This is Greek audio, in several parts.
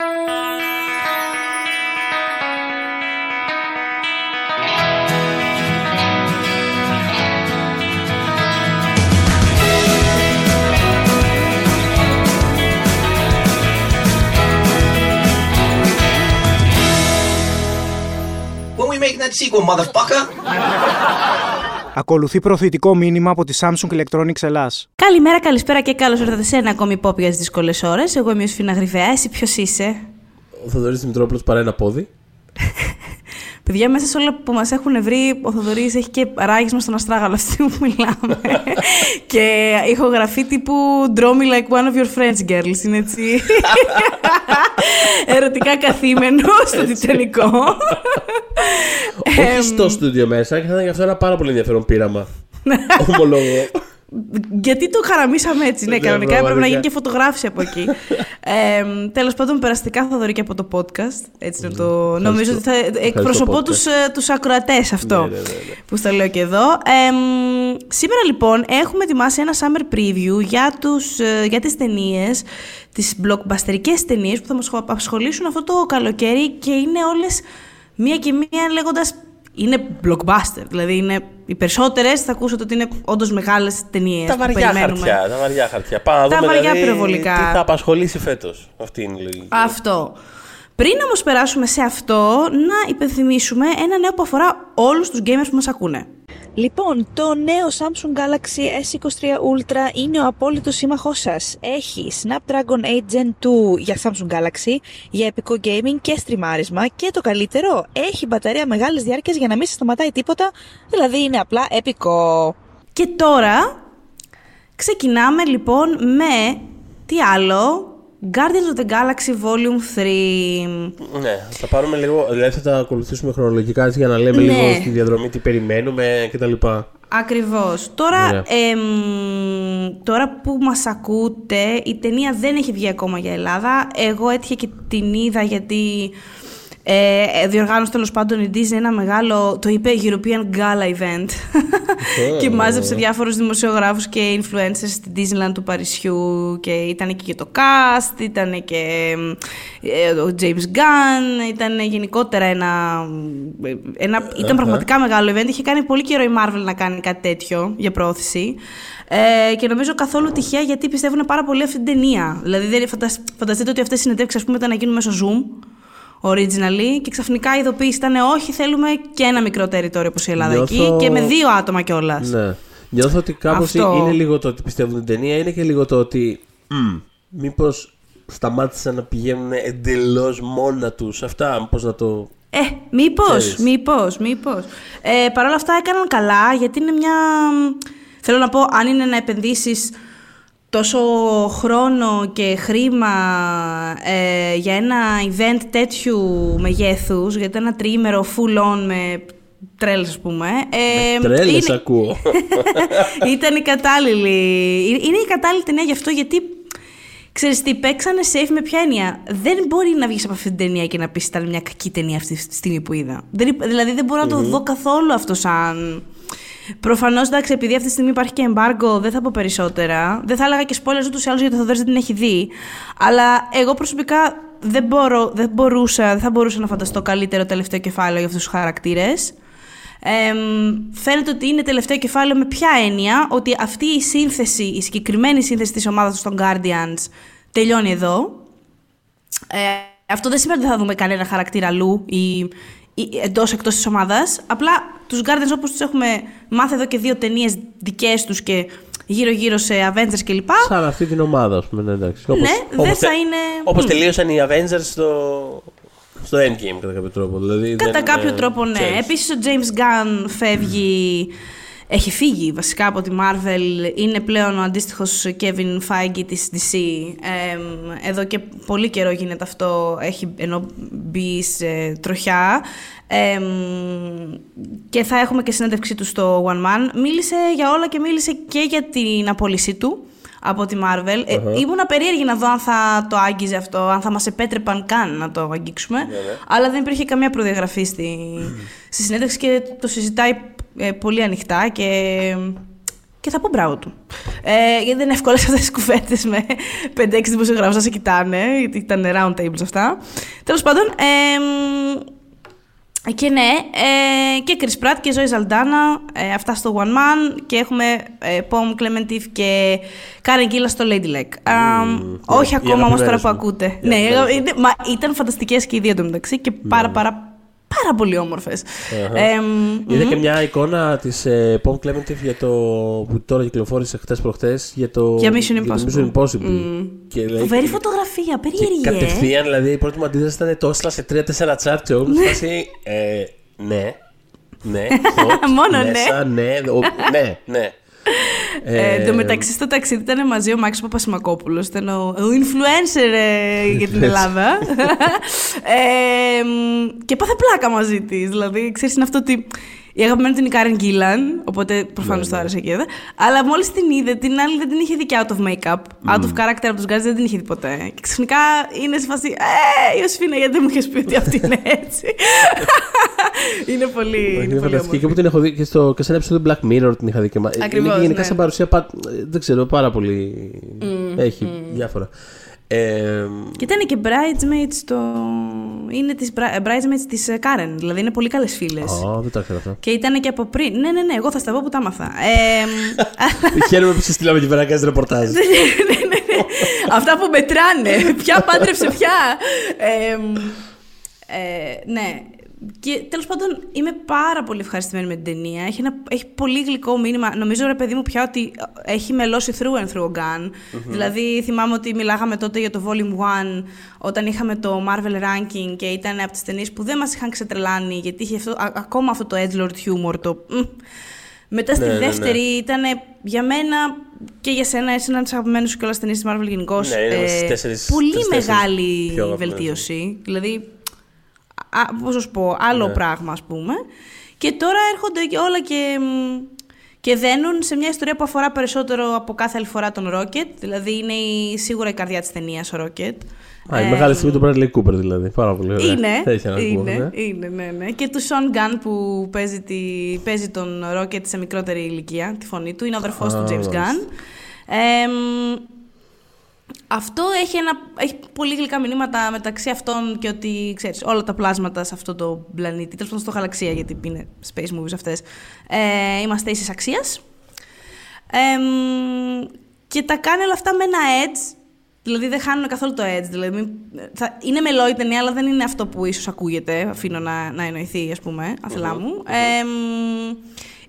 When we make that sequel, motherfucker! Ακολουθεί προωθητικό μήνυμα από τη Samsung Electronics Ελλάς. Καλημέρα, καλησπέρα και καλώς ήρθατε σε ένα ακόμη pop για τις δύσκολες ώρες. Εγώ είμαι ο Σφίνα Γρυβαία. Εσύ ποιος είσαι; Ο Θοδωρής Δημητρόπουλος παρά ένα πόδι. Παιδιά, μέσα σε όλα που μας έχουν βρει, ο Θοδωρής έχει και ράγισμα στον αστράγαλο αυτή που μιλάμε. και ηχογραφή τύπου Draw me like one of your friends, girls. Είναι έτσι. Ερωτικά καθήμενο στο Τιτανικό. Όχι στο στούντιο μέσα και θα ήταν γι' αυτό ένα πάρα πολύ ενδιαφέρον πείραμα. Ομολόγω. Γιατί το χαραμίσαμε έτσι, ναι, Ναι, κανονικά έπρεπε να πραγματικά. γίνει και φωτογράφηση από εκεί. ε, Τέλος πάντων, περαστικά θα δω και από το podcast. Έτσι να το. Νομίζω ότι θα εκπροσωπώ podcast. τους τους ακροατές αυτό Ναι, ναι, ναι, ναι. που στα λέω και εδώ. Ε, μ, σήμερα λοιπόν έχουμε ετοιμάσει ένα summer preview για, τους, ε, για τις ταινίες, τις blockbusterικές ταινίες που θα μας απασχολήσουν αυτό το καλοκαίρι και είναι όλες μία και μία λέγοντας είναι blockbuster. Δηλαδή είναι οι περισσότερες θα ακούσετε ότι είναι όντως μεγάλες ταινίες. Τα βαριά χαρτιά, τα βαριά χαρτιά. Πάμε να Τα δούμε βαριά δηλαδή, πυροβολικά. τι θα απασχολήσει φέτος. Αυτή είναι η λογική. Αυτό. Πριν όμως περάσουμε σε αυτό, να υπενθυμίσουμε ένα νέο που αφορά όλους τους gamers που μας ακούνε. Λοιπόν, το νέο Samsung Galaxy S23 Ultra είναι ο απόλυτος σύμμαχός σας. Έχει Snapdragon 8 Gen 2 για Samsung Galaxy, για επικό gaming και στριμάρισμα και το καλύτερο, έχει μπαταρία μεγάλης διάρκειας για να μην σε σταματάει τίποτα, δηλαδή είναι απλά επικό. Και τώρα ξεκινάμε λοιπόν με τι άλλο, Guardians of the Galaxy Volume 3. Ναι, θα πάρουμε λίγο, δηλαδή θα τα ακολουθήσουμε χρονολογικά έτσι, για να λέμε Ναι. λίγο στη διαδρομή τι περιμένουμε κτλ. Ακριβώς. Τώρα, Ωραία. εμ, τώρα που μας ακούτε, η ταινία δεν έχει βγει ακόμα για Ελλάδα. Εγώ έτυχε και την είδα γιατί ε, διοργάνωσε τέλος πάντων η Disney ένα μεγάλο, το είπε European Gala Event. Και μάζεψε διάφορους δημοσιογράφους και influencers στην Disneyland του Παρισιού και ήταν εκεί και το cast, ήταν και ε, ο James Gunn, ήταν γενικότερα ένα, ένα ήταν πραγματικά μεγάλο event, είχε κάνει πολύ καιρό η Marvel να κάνει κάτι τέτοιο για πρόθεση. Ε, και νομίζω καθόλου τυχαία γιατί πιστεύουν πάρα πολύ αυτή την ταινία. Δηλαδή δεν, φαντασ- φανταστείτε ότι αυτές οι συνεντεύξεις ας πούμε ήταν να γίνουν μέσω Zoom originally και ξαφνικά η ειδοποίηση ήταν όχι θέλουμε και ένα μικρό τεριτόριο όπως η Ελλάδα Νιώθω- εκεί και με δύο άτομα κιόλας. Ναι. Νιώθω ότι κάπως Αυτό. είναι λίγο το ότι πιστεύουν την ταινία, είναι και λίγο το ότι μ, μήπως σταμάτησαν να πηγαίνουν εντελώς μόνα τους αυτά, πώς να το... Ε, μήπως, Ξέρεις. μήπως, μήπως. Ε, Παρ' όλα αυτά έκαναν καλά γιατί είναι μια... Θέλω να πω, αν είναι να επενδύσεις τόσο χρόνο και χρήμα ε, για ένα event τέτοιου μεγέθους, για ένα τριήμερο full on με τρέλες ας πούμε. Ε, Τρέλες είναι- ακούω. ήταν η κατάλληλη. Είναι η κατάλληλη ταινία γι' αυτό γιατί. Ξέρεις τι, παίξανε safe με ποια έννοια. Δεν μπορεί να βγεις από αυτή την ταινία και να πεις ήταν μια κακή ταινία αυτή τη στιγμή που είδα. Δεν, υπ- δηλαδή δεν μπορώ να το δω καθόλου αυτό σαν... Προφανώς, εντάξει, επειδή αυτή τη στιγμή υπάρχει και embargo, δεν θα πω περισσότερα. Δεν θα έλεγα και spoilers ούτως ή άλλως γιατί ο Θοδωρής δεν την έχει δει. Αλλά εγώ προσωπικά δεν, μπορώ, δεν μπορούσα, δεν θα μπορούσα να φανταστώ καλύτερο τελευταίο κεφάλαιο για αυτούς τους χαρακτήρες. Εμ, φαίνεται ότι είναι τελευταίο κεφάλαιο με ποια έννοια; Ότι αυτή η σύνθεση, η συγκεκριμένη σύνθεση της ομάδας των Guardians τελειώνει εδώ. Ε, αυτό δεν σημαίνει ότι δεν θα δούμε κανένα χαρακτήρα αλλού ή, ή εντός εκτός της ομάδας. Απλά τους Guardians όπως τους έχουμε μάθει εδώ και δύο ταινίες δικές τους και γύρω-γύρω σε Avengers κλπ. Σαν αυτή την ομάδα, ας πούμε, ναι, εντάξει. Όπως, Ναι, δεν όπως θα τε- είναι- Όπως Μμ. τελείωσαν οι Avengers στο, στο Endgame, κατά κάποιο τρόπο. Δηλαδή, Κατά δεν, κάποιο ε, τρόπο, ναι. ξέρεις. Επίσης ο James Gunn φεύγει, έχει φύγει βασικά από τη Marvel. Είναι πλέον ο αντίστοιχος Kevin Feige της DC. Εμ, εδώ και πολύ καιρό γίνεται αυτό, έχει ενώ μπει σε τροχιά. Εμ, και θα έχουμε και συνέντευξή του στο One Man. Μίλησε για όλα και μίλησε και για την απόλυσή του από τη Marvel. Ε, ήμουνα περίεργη να δω αν θα το άγγιζε αυτό, αν θα μας επέτρεπαν καν να το αγγίξουμε. Αλλά δεν υπήρχε καμία προδιαγραφή στη, στη συνέντευξη και το συζητάει ε, πολύ ανοιχτά και Και θα πω μπράβο του. Ε, γιατί δεν είναι εύκολε αυτές τις κουβέντες με 5-6 δημοσιογράφους να σε κοιτάνε, γιατί ήταν round tables αυτά. Τέλος πάντων, ε, και ναι, ε, και Chris Pratt και Zoe Zaldana, ε, αυτά στο One Man και έχουμε ε, Pom Clementif και Karen Gillan στο Lady Luck. όχι οι ακόμα όμως τώρα αγαπημένες που μου. ακούτε. Οι ναι, αγαπημένες είναι- μα, ήταν φανταστικές και οι δύο εντωμεταξύ και πάρα πάρα πάρα πολύ όμορφες. Εμ, Είδα και μια εικόνα της ε, Pom Clementif για το. που τώρα κυκλοφόρησε χτες προχτές για το. Για Mission το Impossible. Mission Impossible. Και λέει. Φοβερή φωτογραφία, και περίεργη, ε. κατευθείαν, δηλαδή, η πρώτη μου αντίδραση ήταν το έστειλα σε 3-4 τσάτ και εγώ μου φάση. Ε, ναι. Ναι. hot, Μόνο ναι. μέσα, ναι. ο- ναι, ναι. Ε, Εν τω μεταξύ στο ταξίδι ήταν μαζί ο Μάκης Παπασημακόπουλος, ήταν ο, ο influencer ε, για την Ελλάδα. ε, μ, και πάθε πλάκα μαζί της. Δηλαδή, ξέρεις, είναι αυτό ότι η αγαπημένη του είναι η Κάρεν Γκίλαν, οπότε προφανώς το άρεσε και εδώ. Αλλά μόλις την είδε, την άλλη δεν την είχε δει και out of make-up. Out of character από τους guys δεν την είχε δει ποτέ. Και ξαφνικά είναι σε φάση, Ε, Ιωσήφινα, γιατί δεν μου είχες πει ότι αυτή είναι έτσι; είναι πολύ. Είναι είναι πολύ φανταστική όμορφη. και που την έχω δει και, στο, και σε ένα επεισόδιο Black Mirror την είχα δει και μα... Ακριβώς, είναι γενικά ναι. σαν παρουσία, πα- δεν ξέρω, πάρα πολύ. Έχει διάφορα. Ε, Και ήταν και bridesmaids στο... Είναι της bri- bridesmaids της ε, Karen, δηλαδή είναι πολύ καλές φίλες. Α, δεν τα ήξερα αυτά. Και ήταν και από πριν. Ναι, ναι, ναι, εγώ θα στα πω που τα άμαθα. Ε, μ, Χαίρομαι που σε στείλαμε και πέρα να κάνεις ρεπορτάζ. ναι, ναι, ναι. Αυτά που μετράνε. Ποια πάντρεψε ποια. Ε, μ, ε, ναι. Και τέλος πάντων είμαι πάρα πολύ ευχαριστημένη με την ταινία. Έχει, ένα, έχει πολύ γλυκό μήνυμα. Νομίζω ρε παιδί μου πια ότι έχει μελώσει through and through ο Gun. Δηλαδή θυμάμαι ότι μιλάγαμε τότε για το Volume 1 όταν είχαμε το Marvel Ranking και ήταν από τις ταινίες που δεν μας είχαν ξετρελάνει γιατί είχε αυτό, α- ακόμα αυτό το edgelord humor. Το, μ. μετά στη Ναι, ναι, ναι. δεύτερη ήταν για μένα και για σένα, είσαι ένας από του αγαπημένου σου κιόλα ταινίες της Marvel γενικώς. Ναι, είναι στις τέσσερις- πολύ στις τέσσερις μεγάλη πιο αγαπημένες. βελτίωση. Δηλαδή, α, πώς να σου πω, άλλο Ναι. πράγμα ας πούμε. Και τώρα έρχονται και όλα και, μ, και δένουν σε μια ιστορία που αφορά περισσότερο από κάθε άλλη φορά τον Rocket. Δηλαδή είναι η, σίγουρα η καρδιά της ταινίας ο Rocket. Α, η Ε, μεγάλη στιγμή του Bradley Cooper δηλαδή. Πάρα πολύ ωραία. είναι, Έχει ένα είναι, ακούω, ναι. είναι, ναι, ναι. Και του Σον Γκάν που παίζει, τη, παίζει τον Rocket σε μικρότερη ηλικία, τη φωνή του. Είναι ο αδερφός Α, του James μάλιστα. Gunn. Ε, μ, αυτό έχει, ένα, έχει πολύ γλυκά μηνύματα μεταξύ αυτών και ότι, ξέρεις, όλα τα πλάσματα σε αυτό το πλανήτη, τέλος πάντων στο γαλαξία, γιατί είναι space movies αυτές, ε, είμαστε ίσες αξίας. Ε, μ, και τα κάνει όλα αυτά με ένα edge, δηλαδή δεν χάνουν καθόλου το edge. Δηλαδή, μην- θα, είναι μελό η ταινία, αλλά δεν είναι αυτό που ίσως ακούγεται, αφήνω να, να εννοηθεί, ας πούμε, αθελά μου. Ε, μ,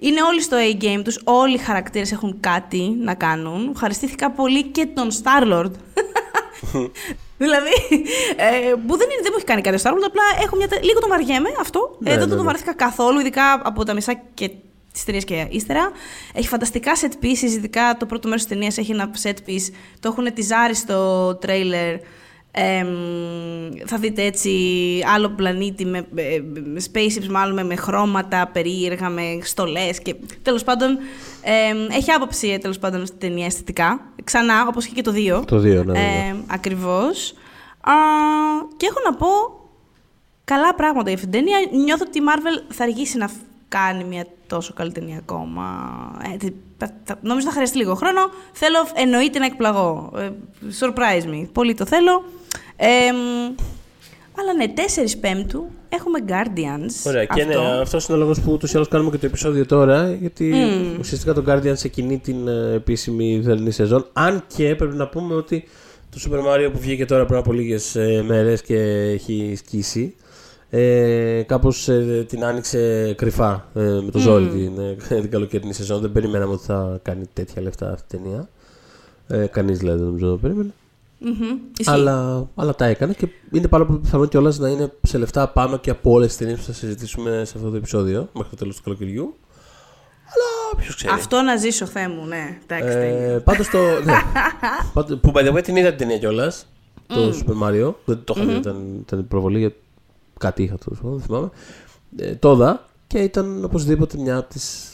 είναι όλοι στο A-game τους, όλοι οι χαρακτήρες έχουν κάτι να κάνουν. Ευχαριστήθηκα πολύ και τον Star-Lord. δηλαδή, ε, που δεν, είναι, δεν μου έχει κάνει κάτι ο Star-Lord, απλά έχω μια, τε- λίγο τον βαριέμαι αυτό. Ναι, ε, δεν ναι, τον ναι. βαρέθηκα καθόλου, ειδικά από τα μισά και τη ταινία και ύστερα. Έχει φανταστικά set pieces, ειδικά το πρώτο μέρος της ταινίας έχει ένα set piece. Το έχουν τυζάρει στο τρέιλερ. Εμ, θα δείτε έτσι άλλο πλανήτη με, με, με spaceships μάλλον με, με χρώματα περίεργα, με στολές και τέλος πάντων εμ, έχει άποψη ε, τέλος πάντων στην ταινία αισθητικά ξανά όπως και, και το 2 Το δύο, ναι, ναι. Εμ, ακριβώς Α, και έχω να πω καλά πράγματα για αυτήν την ταινία. Νιώθω ότι η Marvel θα αργήσει να φ- κάνει μια τόσο καλή ταινία ακόμα. Ε, τε- θα- θα- νομίζω θα χρειαστεί λίγο χρόνο. Θέλω εννοείται να εκπλαγώ. Ε, surprise me. Πολύ το θέλω. Ε, μ, αλλά ναι, 4 Πέμπτου έχουμε Guardians. Ωραία, και Αυτό. ναι, αυτός είναι ο λόγος που ούτως ή άλλως κάνουμε και το επεισόδιο τώρα. Γιατί ουσιαστικά το Guardian ξεκινεί την ε, επίσημη θερινή σεζόν. Αν και πρέπει να πούμε ότι το Super Mario που βγήκε τώρα πριν από λίγες μέρες και έχει σκίσει. Ε, Κάπως την άνοιξε κρυφά ε, με το ζόρι την, ε, την καλοκαιρινή σεζόν. Δεν περιμέναμε ότι θα κάνει τέτοια λεφτά αυτή η ταινία. Ε, Κανείς δηλαδή δεν νομίζω το περίμενε. Μμμ, ισχύει. Αλλά, αλλά τα έκανε και είναι πάρα πολύ πιθανό κιόλας να είναι σε λεφτά πάνω και από όλες τις ταινίες που θα συζητήσουμε σε αυτό το επεισόδιο μέχρι το τέλος του καλοκαιριού. Αλλά ποιος ξέρει. Αυτό να ζήσω, Θεέ μου, ναι. Εντάξει, τέλεια. Ε, Πάντως το. ναι. Πάντως- που by the way την είδα την ταινία κιόλας. Το Super Mario. Δεν το είχα δει, ήταν, ήταν προβολή για κάτι είχα το δεν θυμάμαι. Ε, το είδα και ήταν οπωσδήποτε μια από τις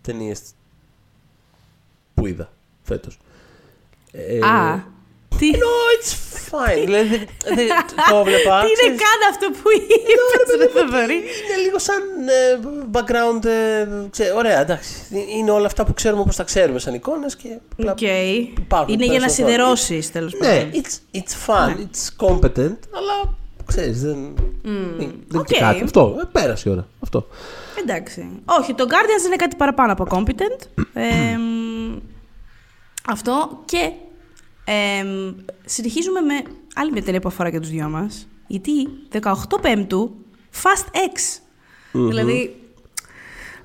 ταινίες που είδα φέτος. Α, τι; No, it's fine. δηλαδή δεν- δεν- το έβλεπα. Τι είναι ξέρεις, καν αυτό που είπες, ρε Θοδωρή. Είναι λίγο σαν ε, background. ε, ξέ- ωραία, εντάξει. Είναι όλα αυτά που ξέρουμε όπως τα ξέρουμε σαν εικόνες και. απλά Οκ. υπάρχουν Είναι για να περισσότερο. σιδερώσεις, τέλος πάντων. Ναι, it's, it's fun, it's competent, αλλά ξέρεις, δεν, δεν είναι και οκ. κάτι. Αυτό, ε, πέρασε η ώρα. Αυτό. Εντάξει. Όχι, το Guardians είναι κάτι παραπάνω από competent. Ε, μ, αυτό και ε, μ, συνεχίζουμε με άλλη μια ταινία που αφορά και τους δυο μας. Γιατί 18 Πέμπτου, Fast X. Δηλαδή,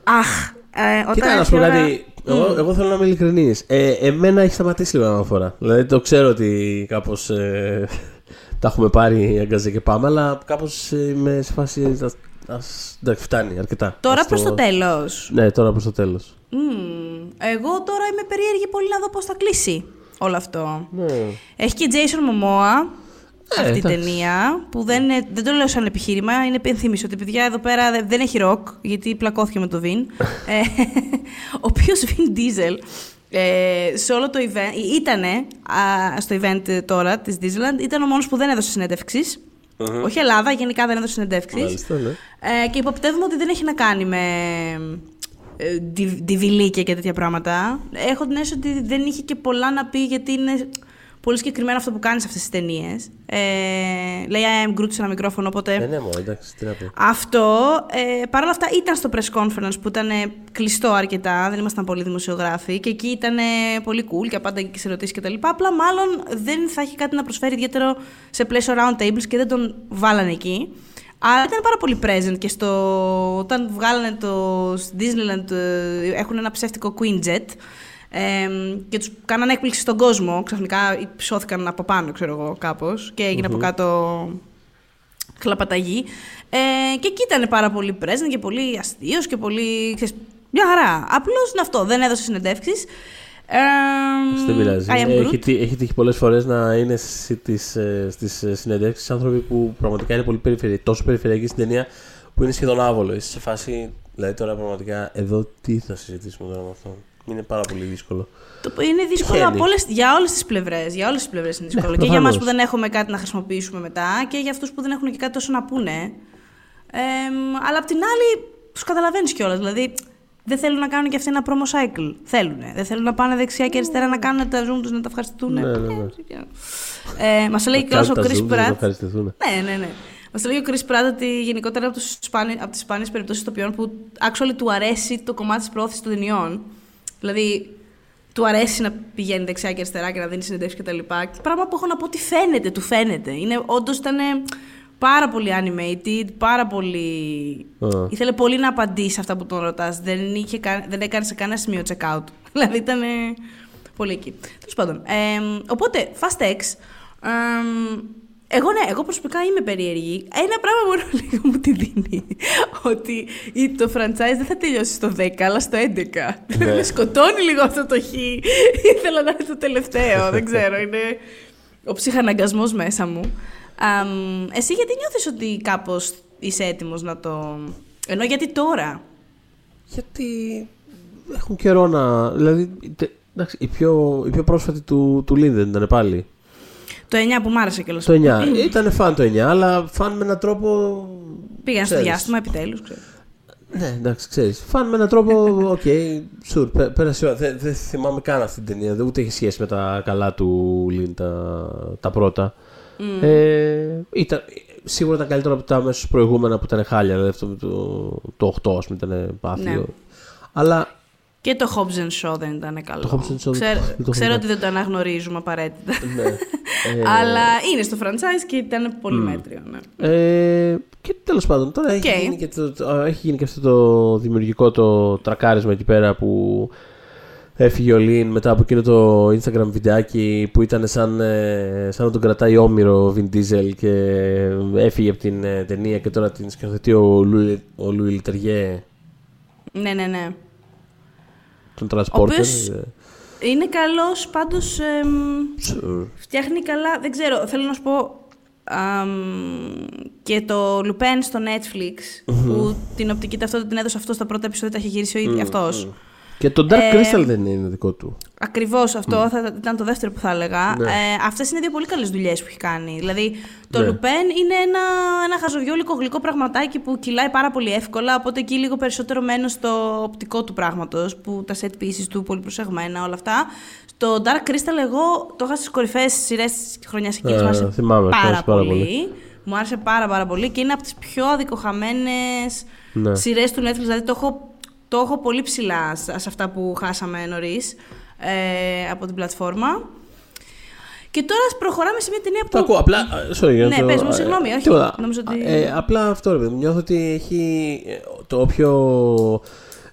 αχ, ε, όταν Κοίτα, να έρθει σου πω η ώρα- κάτι. Εγώ, εγώ θέλω να είμαι ειλικρινής. Ε, εμένα έχει σταματήσει λίγο αναφορά. Δηλαδή το ξέρω ότι κάπως ε, τα έχουμε πάρει αγκαζέ και πάμε, αλλά κάπως είμαι σε φάση. ας- ας- εντάξει, φτάνει αρκετά. Τώρα Ας προς το τέλος. Ναι, τώρα προς το τέλος. Μμμ, εγώ τώρα είμαι περίεργη πολύ να δω πώς θα κλείσει όλο αυτό. Ναι. Έχει και Jason Momoa Ε, αυτή η εντάξει. ταινία που δεν, είναι, δεν το λέω σαν επιχείρημα, είναι υπενθύμηση ότι παιδιά εδώ πέρα δεν, δεν έχει ροκ γιατί πλακώθηκε με το Vin. ε, ο οποίος Vin Diesel ε, σε όλο το event, ήτανε α, στο event τώρα της Disneyland, ήταν ο μόνος που δεν έδωσε συνέντευξης. Όχι Ελλάδα, γενικά δεν έδωσε συνεντεύξεις. Μάλιστα, ναι. Ε, και υποπτεύουμε ότι δεν έχει να κάνει με ε, δι- διβιλίκια και τέτοια πράγματα. Έχω την αίσθηση ότι δεν είχε και πολλά να πει γιατί είναι πολύ συγκεκριμένο αυτό που κάνεις σε αυτές τις ταινίες. Ε, λέει I am Groot σε ένα μικρόφωνο, οπότε... Ε, ναι, μόνο, εντάξει, τι να πει. Αυτό, ε, παρ' όλα αυτά, ήταν στο press conference που ήταν ε, κλειστό αρκετά, δεν ήμασταν πολλοί δημοσιογράφοι και εκεί ήταν ε, πολύ cool και απάντα και σε ερωτήσεις κτλ. Απλά μάλλον δεν θα έχει κάτι να προσφέρει ιδιαίτερο σε πλαίσιο round tables και δεν τον βάλανε εκεί. Αλλά ήταν πάρα πολύ present και στο, όταν βγάλανε το στο Disneyland ε, έχουν ένα ψεύτικο Queen Jet ε, και τους κάνανε έκπληξη στον κόσμο. Ξαφνικά ψώθηκαν από πάνω, ξέρω εγώ, κάπως και έγινε από κάτω χλαπαταγή. Ε, και εκεί ήταν πάρα πολύ present και πολύ αστείος και πολύ. Ξέρεις, μια χαρά. Απλώς είναι αυτό. Δεν έδωσε συνεντεύξεις. Ε, Δεν πειράζει. I am Ε, Groot. Έχει, τύ- έχει τύχει πολλές φορές να είναι στις, ε, στις ε, συνεντεύξεις άνθρωποι που πραγματικά είναι πολύ περιφερειακοί, τόσο περιφερειακοί στην ταινία που είναι σχεδόν άβολο. Είσαι σε φάση, δηλαδή τώρα πραγματικά εδώ τι θα συζητήσουμε τώρα με αυτό. Είναι πάρα πολύ δύσκολο. Το είναι δύσκολο Τυχαίνει. από όλες, για όλες τις πλευρές. Για όλες τις πλευρές είναι δύσκολο. και για προφανώς. εμά που δεν έχουμε κάτι να χρησιμοποιήσουμε μετά και για αυτούς που δεν έχουν και κάτι τόσο να πούνε. Ε, αλλά απ' την άλλη, τους καταλαβαίνεις κιόλας. Δηλαδή, δεν θέλουν να κάνουν και αυτοί ένα promo cycle. Θέλουν. Δεν θέλουν να πάνε δεξιά και αριστερά να κάνουν τα zoom τους να τα ευχαριστούν. Ναι, ναι, ναι. Ε, Μας λέει κιόλα ο Κάνουν τα Chris Zoom, δεν θα Pratt. ευχαριστηθούν. Ναι, ναι, ναι. Μας λέει ο Chris Pratt ότι γενικότερα από, τους σπάνι, από τις σπάνιες περιπτώσεις ηθοποιών που actually του αρέσει το κομμάτι της προώθησης των ταινιών. Δηλαδή, του αρέσει να πηγαίνει δεξιά και αριστερά και να δίνει συνεντεύξεις κτλ. Πράγμα που έχω να πω ότι φαίνεται, του φαίνεται. Είναι, όντως ήταν πάρα πολύ animated, πάρα πολύ... Α. Ήθελε πολύ να απαντήσει αυτά που τον ρωτάς. Δεν, είχε, κα- δεν έκανε σε κανένα σημείο check out. δηλαδή ήταν πολύ εκεί. Τέλος πάντων. Ε, οπότε, Fast X. εμ, εγώ ναι, εγώ προσωπικά είμαι περίεργη. Ένα πράγμα μόνο λίγο μου τη δίνει. Ότι η- το franchise δεν θα τελειώσει στο 10, αλλά στο 11. Δηλαδή με σκοτώνει λίγο αυτό το χ. Ήθελα να είναι το τελευταίο. δεν ξέρω, είναι ο ψυχαναγκασμός μέσα μου. Αμ, εσύ γιατί νιώθεις ότι κάπως είσαι έτοιμος να το... Ενώ γιατί τώρα; Γιατί έχουν καιρό να. Δηλαδή, τε- εντάξει, η, πιο, η πιο πρόσφατη του, του Lin δεν ήταν πάλι. Το 9 που μ' άρεσε και Το 9. ήταν fun το 9, αλλά fun με έναν τρόπο. Πήγαν στο ξέρεις. διάστημα επιτέλους, ξέρω. Ναι, εντάξει, ξέρεις. Fun με έναν τρόπο. Οκ, okay, sure, πέ- πέρασε η ώρα. Δεν δεν θυμάμαι καν αυτή την ταινία. Δεν ούτε έχει σχέση με τα καλά του Λίν τα, τα πρώτα. Ε, ήταν, σίγουρα ήταν καλύτερο από τα αμέσως προηγούμενα που ήταν χάλια. Δηλαδή αυτό με το, το 8 ας πούμε, ήταν πάθιο. Ναι. Αλλά Και το Hobbs and Shaw δεν ήταν καλό. Το Hobbs and Shaw Ξέρω, δεν το ξέρω έχω ότι δεν το αναγνωρίζουμε απαραίτητα. ναι. Ε, Αλλά είναι στο franchise και ήταν πολύ μέτριο. Ναι. Ε, και τέλος πάντων, τώρα έχει, Οκ. γίνει και το, το- έχει γίνει και αυτό το δημιουργικό το τρακάρισμα εκεί πέρα που έφυγε ο Λίν μετά από εκείνο το Instagram βιντεάκι που ήταν σαν, ε, σαν να τον κρατάει όμηρο ο Vin Diesel και έφυγε από την ε, ταινία και τώρα την σκηνοθετεί ο Λουί, ο Λουί Λιτεριέ, ναι, ναι, ναι. τον Ο Transporter. οποίος Ε, είναι καλός πάντως... εμ, sure. Φτιάχνει καλά, δεν ξέρω, θέλω να σου πω αμ, και το Lupin στο Netflix που την οπτική ταυτότητα την έδωσε αυτό στα πρώτα επεισόδια, τα είχε γυρίσει ο ίδιος αυτός. Και το Dark Ε, Crystal δεν είναι δικό του. Ακριβώς αυτό θα ήταν το δεύτερο που θα έλεγα. Ναι. Ε, Αυτές είναι δύο πολύ καλές δουλειές που έχει κάνει. Δηλαδή, το Ναι. Lupin είναι ένα, ένα χαζοβιόλικο γλυκό πραγματάκι που κυλάει πάρα πολύ εύκολα. Οπότε εκεί λίγο περισσότερο μένω στο οπτικό του πράγματος, που τα set pieces του πολύ προσεγμένα, όλα αυτά. Στο Dark Crystal, εγώ το είχα στις κορυφαίες σειρές της χρονιάς εκείνης. Α, Μου άρεσε Ε, θυμάμαι, πάρα, θυμάσαι πάρα πολύ. πολύ. Μου άρεσε πάρα, πάρα πολύ και είναι από τις πιο αδικοχαμένες Ναι. σειρές του Netflix. Δηλαδή, το έχω, το έχω πολύ ψηλά σε σε αυτά που χάσαμε νωρίς ε, από την πλατφόρμα. Και τώρα προχωράμε σε μια ταινία που. Το ακούω. Απλά. Sorry, για να Ναι, το- πες μου, συγγνώμη, ε, όχι. τίποτα. Νομίζω ότι- Ε, απλά αυτό ρε παιδί μου. Νιώθω ότι έχει ε, το όποιο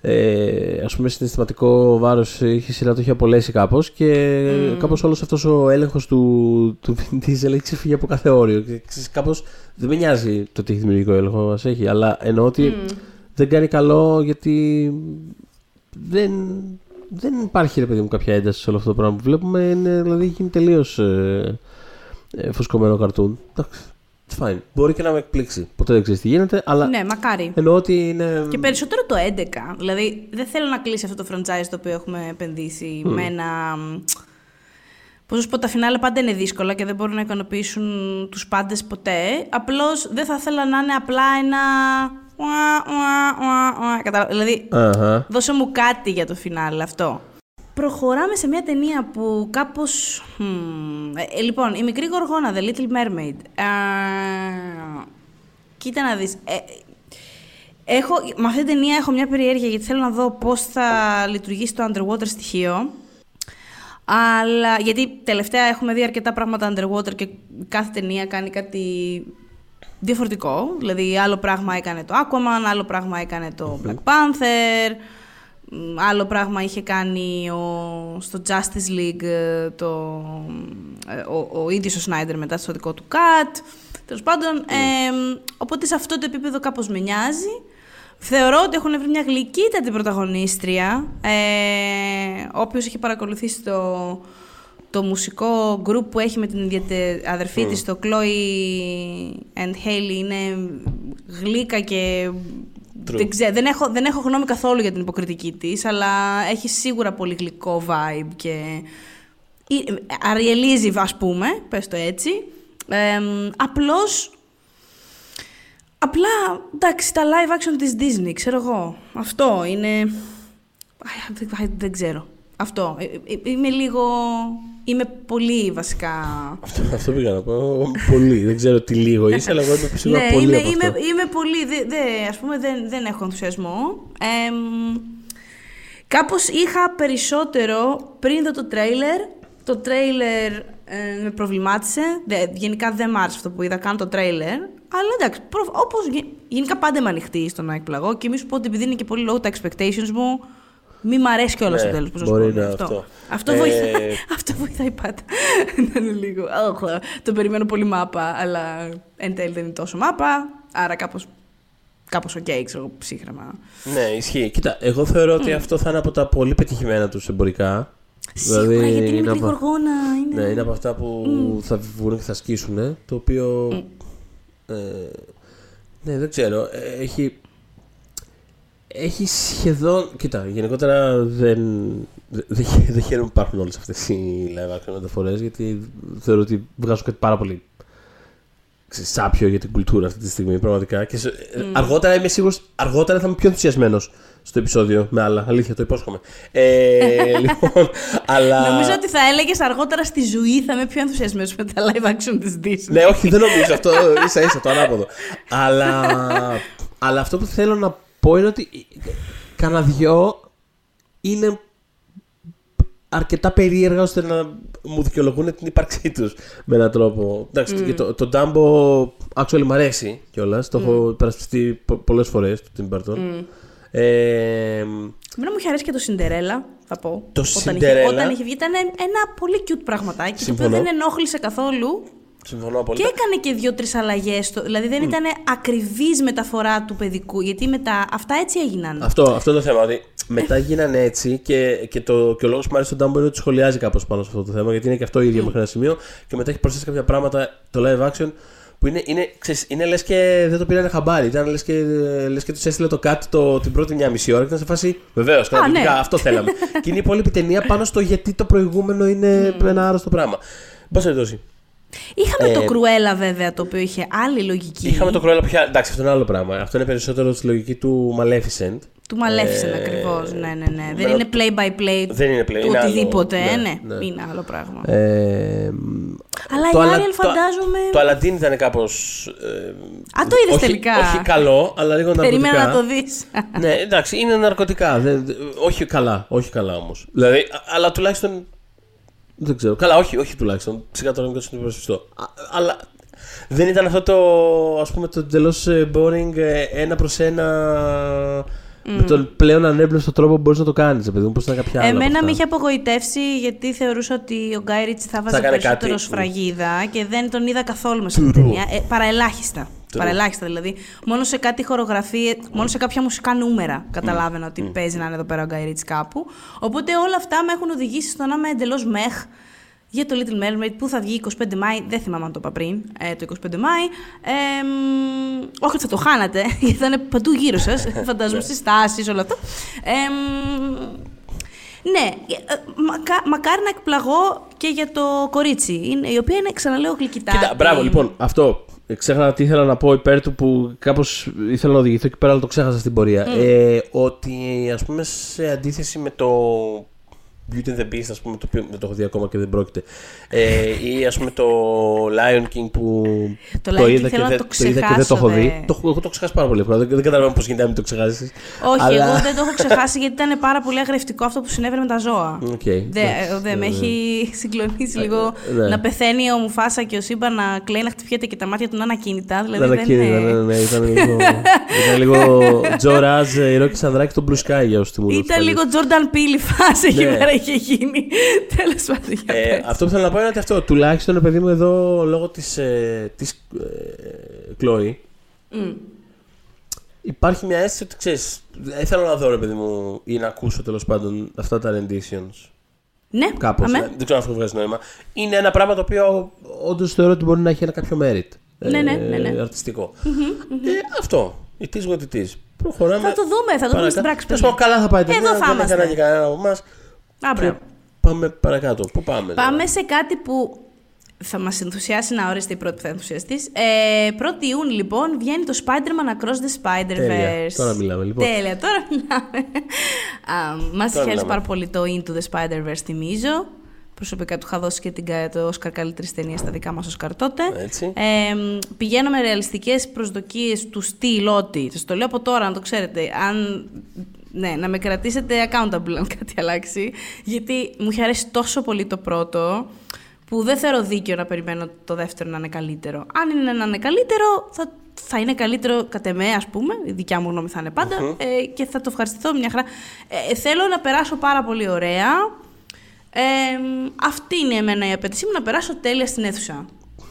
ε, ας πούμε συναισθηματικό βάρος είχε η σειρά το έχει απολέσει κάπως και Mm. κάπως όλος αυτός ο έλεγχος του, του Vin Diesel έχει ξεφύγει από κάθε όριο. Και, ξέρεις, κάπως δεν με νοιάζει το τι δημιουργικό έλεγχο μας έχει, αλλά εννοώ ότι Mm. Δεν κάνει καλό γιατί δεν, δεν υπάρχει ρε παιδί μου κάποια ένταση σε όλο αυτό το πράγμα που βλέπουμε. Είναι, δηλαδή έχει γίνει τελείως ε, ε, φουσκωμένο καρτούν. Εντάξει, it's fine. Μπορεί και να με εκπλήξει. Ποτέ δεν ξέρεις τι γίνεται, αλλά Ναι, μακάρι. εννοώ ότι είναι. Και περισσότερο το 11. Δηλαδή, δεν θέλω να κλείσει αυτό το franchise το οποίο έχουμε επενδύσει με ένα. Πώς να σου πω, τα φινάλε πάντα είναι δύσκολα και δεν μπορούν να ικανοποιήσουν τους πάντες ποτέ. Απλώς δεν θα ήθελα να είναι απλά ένα. Ουα, ουα, ουα, ουα. Κατάλαβα. Δηλαδή, Αχα. δώσε μου κάτι για το φινάλε αυτό. Προχωράμε σε μια ταινία που κάπως... Μμμ, ε, ε, λοιπόν, η μικρή γοργόνα, The Little Mermaid. Ε, κοίτα να δεις. Ε, έχω, με αυτή την ταινία έχω μια περιέργεια γιατί θέλω να δω πώς θα λειτουργήσει το underwater στοιχείο. Αλλά γιατί τελευταία έχουμε δει αρκετά πράγματα underwater και κάθε ταινία κάνει κάτι διαφορετικό. Δηλαδή, άλλο πράγμα έκανε το Aquaman, άλλο πράγμα έκανε το Black Panther, μ, άλλο πράγμα είχε κάνει ο, στο Justice League ε, το, ε, ο, ο ίδιος ο Snyder μετά στο δικό του cut. Τέλος πάντων, ε, οπότε σε αυτό το επίπεδο κάπως με νοιάζει. Θεωρώ ότι έχουν βρει μια γλυκύτατη πρωταγωνίστρια. Ε, όποιος έχει παρακολουθήσει το, το μουσικό group που έχει με την ιδιαίτερη αδερφή της, το Chloe and Haley, είναι γλύκα και δεν, ξέ- δεν, έχω, δεν έχω γνώμη καθόλου για την υποκριτική της, αλλά έχει σίγουρα πολύ γλυκό vibe και ή- αριελίζει, ας πούμε, πες το έτσι. Ε, απλώς Απλά, εντάξει, τα live action της Disney, ξέρω εγώ. Αυτό είναι... Αι, Δεν, αι, δεν ξέρω. Αυτό. Ε, ε, Είμαι λίγο... Είμαι πολύ βασικά... Αυτό, αυτό πήγα να πω. Πολύ. δεν ξέρω τι λίγο είσαι, αλλά εγώ είμαι σίγουρα ναι, πολύ είμαι, από είμαι, αυτό. είμαι πολύ... Δε, δε- ας πούμε, δεν, δεν έχω ενθουσιασμό. Εμ, κάπως είχα περισσότερο πριν δω το τρέιλερ. Το τρέιλερ ε, με προβλημάτισε. Δε, γενικά δεν μ' άρεσε αυτό που είδα καν το τρέιλερ. Αλλά εντάξει, προ, όπως γε- γενικά πάντα είμαι ανοιχτή στο να εκπλαγώ και μη σου πω ότι επειδή είναι και πολύ low τα expectations μου, μη μ' αρέσει κιόλας Ναι, στο τέλο. μπορεί να αυτό. Αυτό, Ε, βοηθάει, αυτό βοηθάει πάντα. να είναι λίγο. «Αχ, το περιμένω πολύ μάπα, αλλά εν τέλει δεν είναι τόσο μάπα. Άρα κάπως, κάπως οκ, ξέρω εγώ, ψύχραιμα. Ναι, ισχύει. Κοίτα, εγώ θεωρώ ότι αυτό θα είναι από τα πολύ πετυχημένα τους εμπορικά. Σίγουρα, γιατί είναι είναι μικρή από- γοργόνα. Είναι... Ναι, είναι από αυτά που θα βγουν και θα σκίσουν. Το οποίο. Ε, ναι, δεν ξέρω. Ε, έχει. Έχει σχεδόν. Κοίτα, γενικότερα δεν. Δεν, δεν, χαίρομαι- δεν χαίρομαι που υπάρχουν όλες αυτές οι live action μεταφορές γιατί θεωρώ ότι βγάζουν κάτι πάρα πολύ ξέρεις, σάπιο για την κουλτούρα αυτή τη στιγμή, πραγματικά. Και σε- αργότερα είμαι σίγουρος, αργότερα θα είμαι πιο ενθουσιασμένος στο επεισόδιο με άλλα. Αλήθεια, το υπόσχομαι. Ε, λοιπόν, αλλά. Νομίζω ότι θα έλεγες αργότερα στη ζωή θα είμαι πιο ενθουσιασμένος με τα live action της Disney. Ναι, όχι, δεν νομίζω αυτό. ίσα ίσα το ανάποδο. αλλά, αλλά αυτό που θέλω να πω είναι ότι κανένα δυο είναι αρκετά περίεργα ώστε να μου δικαιολογούν την ύπαρξή τους με έναν τρόπο. Εντάξει, και το, το Dumbo actually μου αρέσει κιόλας. Το έχω υπερασπιστεί πολλές φορές του Tim Burton. Ε, Εμένα μου είχε αρέσει και το Cinderella, θα πω. Το όταν Cinderella; Είχε, όταν είχε βγει, ήταν ένα πολύ cute πραγματάκι, το οποίο Συμφωνώ. δεν ενόχλησε καθόλου. Συμφωνώ Και απόλυτα. έκανε και δύο-τρεις αλλαγές. Δηλαδή δεν ήταν ακριβής μεταφορά του παιδικού. Γιατί μετά αυτά έτσι έγιναν. Αυτό, αυτό είναι το θέμα. Δηλαδή, μετά γίνανε έτσι και, και, το, και ο λόγος που μου αρέσει τον Dumbo είναι ότι σχολιάζει κάπως πάνω σε αυτό το θέμα γιατί είναι και αυτό ίδιο μέχρι ένα σημείο. Και μετά έχει προσθέσει κάποια πράγματα το live action Που είναι, είναι, ξέρεις, είναι λες και δεν το πήραν χαμπάρι. Ήταν λες και, λες και τους έστειλε το κάτι το, την πρώτη μια μισή ώρα και ήταν σε φάση. Βεβαίως, καταπληκτικά, ναι. αυτό θέλαμε. και είναι η υπόλοιπη ταινία πάνω στο γιατί το προηγούμενο είναι ένα άρρωστο πράγμα. Πώ περιπτώσει. Είχαμε το Ε, κρουέλα βέβαια το οποίο είχε άλλη λογική. Είχαμε το Cruella που είχε. Εντάξει, αυτό είναι άλλο πράγμα. Αυτό είναι περισσότερο στη λογική του Maleficent. Του Μαλέφισεν Ε, ακριβώς. Ναι, ναι, ναι. Δεν με- είναι play by play. Δεν είναι play, του είναι άλλο. οτιδήποτε. Ναι, ε, ναι, ναι. είναι άλλο πράγμα. Ε, Αλλά το η Αλα- Άριελ το- φαντάζομαι. Το Aladdin ήταν κάπως. Ε, Α, το είδες όχι- τελικά. Όχι καλό, αλλά λίγο ναρκωτικά. Περίμενα να το δεις. ναι, εντάξει, είναι ναρκωτικά. Δεν, δεν- όχι καλά, όχι καλά όμως. Δηλαδή, α- αλλά τουλάχιστον. Δεν ξέρω. Καλά, όχι, όχι τουλάχιστον. Σιγά τώρα μην κάτσω να το υπερασπιστώ. Α, Αλλά δεν ήταν αυτό το ας πούμε το εντελώς boring ε, ένα προς ένα. Με τον πλέον ανέμπνευστο τρόπο που μπορείς να το κάνεις, παιδί μου. Πώς ήταν κάποια άλλα. από Εμένα αυτά. με είχε απογοητεύσει γιατί θεωρούσα ότι ο Γκάι Ρίτσι θα βάζει έκανε περισσότερο κάτι. σφραγίδα και δεν τον είδα καθόλου μέσα στην ταινία. Ε, παραελάχιστα. Παραελάχιστα δηλαδή. Μόνο σε κάτι χορογραφίε, μόνο σε κάποια μουσικά νούμερα καταλάβαινα ότι παίζει να είναι εδώ πέρα ο Γκάι Ρίτσι κάπου. Οπότε όλα αυτά με έχουν οδηγήσει στο να είμαι εντελώς μεχ για το Little Mermaid που θα βγει 25 Μάη. Δεν θυμάμαι αν το είπα πριν. Ε, το 25 Μάη. Ε, μ, όχι ότι θα το χάνατε, γιατί θα είναι παντού γύρω σας. Φαντάζομαι στις τάσεις, όλο αυτό. Ε, μ, ναι, ε, μακα, μακάρι να εκπλαγώ και για το κορίτσι, είναι, η οποία είναι, ξαναλέω, γλυκητά. Κοίτα, μπράβο, λοιπόν, αυτό. Ξέχασα τι ήθελα να πω υπέρ του που κάπως ήθελα να οδηγηθώ εκεί πέρα, αλλά το ξέχασα στην πορεία. Ε, ότι ας πούμε σε αντίθεση με το Beauty and the Beast, ας πούμε, το οποίο δεν το έχω δει ακόμα και δεν πρόκειται. Ε, ή ας πούμε το Lion King που Το Lion King είδα, και θέλω να δεν, το είδα και δεν το έχω ξεχάσω, δει. δε. Το, έχω- εγώ το έχω ξεχάσει πάρα πολύ εύκολα. Δεν, δεν καταλαβαίνω πώς γίνεται να μην το ξεχάσεις. Όχι, εγώ δεν το έχω ξεχάσει γιατί ήταν πάρα πολύ αγρευτικό αυτό που συνέβαινε με τα ζώα. Οκ, Δε, εντάξει. ε, δε, με έχει συγκλονίσει λίγο ναι. να πεθαίνει ο Μουφάσα και ο Σύμπα να κλαίει να χτυπιέται και τα μάτια του να είναι ακίνητα. Δηλαδή Δεν δεν ακίνητα, ναι, ναι, ναι, ήταν λίγο. ήταν λίγο Τζο Ράζ, η Ρόκη Σανδράκη, τον Blue Sky για όσους θυμούνται. Ήταν λίγο Jordan Peele η φάση εκεί Ναι. πέρα είχε γίνει. Τέλος πάντων. για Ε, πες. αυτό που θέλω να πω είναι ότι αυτό τουλάχιστον ρε παιδί μου εδώ λόγω της, ε, της ε, Chloe Μμ. υπάρχει μια αίσθηση ότι ξέρεις δεν θέλω να δω ρε παιδί μου ή να ακούσω τέλος πάντων αυτά τα renditions Ναι, κάπως, αμέ. ε, δεν ξέρω αν αυτό βγάζει νόημα είναι ένα πράγμα το οποίο όντως θεωρώ ότι μπορεί να έχει ένα κάποιο merit ε, Ναι, ναι, ναι, ναι. αρτιστικό Ε, αυτό it is what it is προχωράμε Θα το δούμε, θα το δούμε στην πράξη. Τέλος πάντων, καλά θα πάει η Εδώ ταινία, θα δεν έχει είμαστε. ανάγκη κανένα από εμάς Α, μπράβο. πάμε παρακάτω πού πάμε Πάμε τώρα; σε κάτι που θα μας ενθουσιάσει να οριστεί η πρώτη που θα ενθουσιαστείς. Ε, 1η Ιούνιου λοιπόν βγαίνει το Spider-Man Across the Spider-Verse. Τέλεια. Τώρα μιλάμε, λοιπόν. Τέλεια, τώρα μιλάμε. Α, μας Τώρα είχε μιλάμε. πάρα πολύ το Into the Spider-Verse, θυμίζω. Προσωπικά του είχα δώσει και την, κα- το Oscar καλύτερης ταινίας στα δικά μας Oscar τότε. Έτσι. Ε, πηγαίνω με ρεαλιστικές προσδοκίες του στυλ ότι, σας το λέω από τώρα να το ξέρετε, αν, ναι, να με κρατήσετε accountable αν κάτι αλλάξει, γιατί μου είχε αρέσει τόσο πολύ το πρώτο, που δεν θεωρώ δίκαιο να περιμένω το δεύτερο να είναι καλύτερο. Αν είναι να είναι καλύτερο, θα, θα είναι καλύτερο κατ' εμέ, ας πούμε, η δικιά μου γνώμη θα είναι πάντα, ε, και θα το ευχαριστηθώ μια χαρά. Ε, θέλω να περάσω πάρα πολύ ωραία, ε, αυτή είναι εμένα η απέτησή μου, να περάσω τέλεια στην αίθουσα.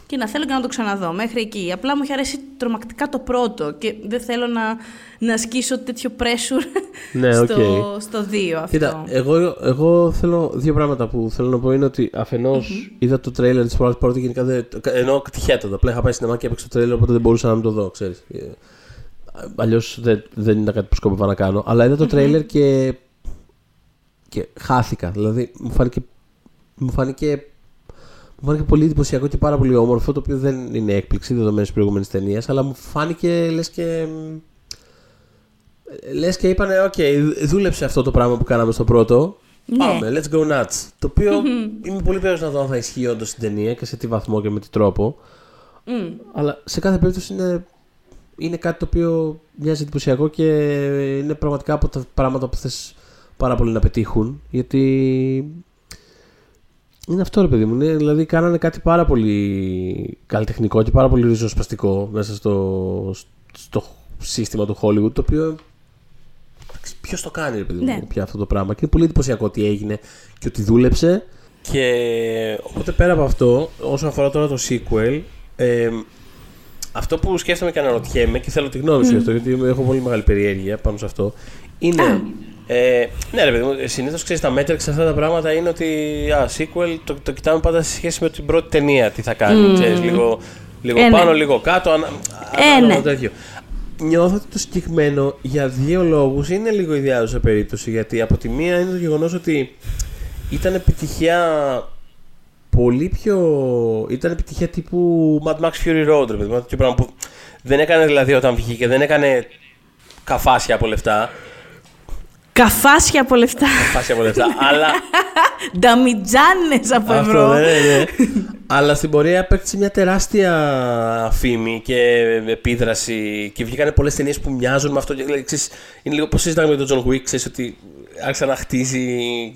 Και να θέλω και να το ξαναδώ μέχρι εκεί. Απλά μου είχε αρέσει τρομακτικά το πρώτο και δεν θέλω να, να ασκήσω τέτοιο pressure Ναι, στο, οκ. στο δύο αυτό. Κοίτα, εγώ, εγώ θέλω δύο πράγματα που θέλω να πω είναι ότι αφενός είδα το τρέιλερ της πρώτη πρώτη γενικά δεν. Ενώ τυχαία Απλά είχα πάει στην και έπαιξε το τρέιλερ οπότε δεν μπορούσα να μην το δω, ξέρεις. Αλλιώς δεν, δεν ήταν κάτι που σκόπευα να κάνω. Αλλά είδα το τρέιλερ και. και χάθηκα. Δηλαδή μου φάνηκε. Μου φάνηκε μου φάνηκε πολύ εντυπωσιακό και πάρα πολύ όμορφο, το οποίο δεν είναι έκπληξη δεδομένης τη προηγούμενης ταινίας, αλλά μου φάνηκε λες και. Λες και είπανε, οκ, δούλεψε αυτό το πράγμα που κάναμε στο πρώτο. Ναι. Πάμε, let's go nuts. Το οποίο είμαι πολύ περίεργο να δω αν θα ισχύει όντως στην ταινία και σε τι βαθμό και με τι τρόπο. Μμ. Αλλά σε κάθε περίπτωση είναι, είναι κάτι το οποίο μοιάζει εντυπωσιακό και είναι πραγματικά από τα πράγματα που θες πάρα πολύ να πετύχουν. Γιατί είναι αυτό ρε παιδί μου. Είναι, δηλαδή κάνανε κάτι πάρα πολύ καλλιτεχνικό και πάρα πολύ ριζοσπαστικό μέσα στο, στο σύστημα του Hollywood το οποίο Ποιος το κάνει, ρε παιδί μου, Ναι. πια αυτό το πράγμα. Και είναι πολύ εντυπωσιακό ότι έγινε και ότι δούλεψε. Και οπότε πέρα από αυτό, όσον αφορά τώρα το sequel, ε, αυτό που σκέφτομαι και αναρωτιέμαι και θέλω τη γνώμη σου γι' αυτό, γιατί έχω πολύ μεγάλη περιέργεια πάνω σε αυτό, είναι. Ε, ναι, ρε παιδί μου, συνήθως ξέρεις τα μέτρια σε αυτά τα πράγματα είναι ότι α, sequel το, το κοιτάμε πάντα σε σχέση με την πρώτη ταινία τι θα κάνει. Ξέρεις, λίγο, Λίγο Ε, ναι. πάνω, λίγο κάτω, ανα... Ε, ανάλογα ναι. τέτοιο. Νιώθω ότι το συγκεκριμένο για δύο λόγους είναι λίγο ιδιάζουσα περίπτωση. Γιατί από τη μία είναι το γεγονός ότι ήταν επιτυχία πολύ πιο. ήταν επιτυχία τύπου Mad Max Fury Road, ρε παιδί μου. Τέτοιο πράγμα που δεν έκανε δηλαδή όταν βγήκε, δεν έκανε καφάσια από λεφτά. Καφάσια από λεφτά. Καφάσια από λεφτά, αλλά Νταμιτζάνες από Αυτό, ευρώ. ναι, ναι, ναι. Αλλά στην πορεία έπαιξε μια τεράστια φήμη και επίδραση και βγήκαν πολλές ταινίες που μοιάζουν με αυτό. Και, δηλαδή, ξέρεις, είναι λίγο πώς συζητάμε με τον John Wick, ξέρεις ότι άρχισε να χτίζει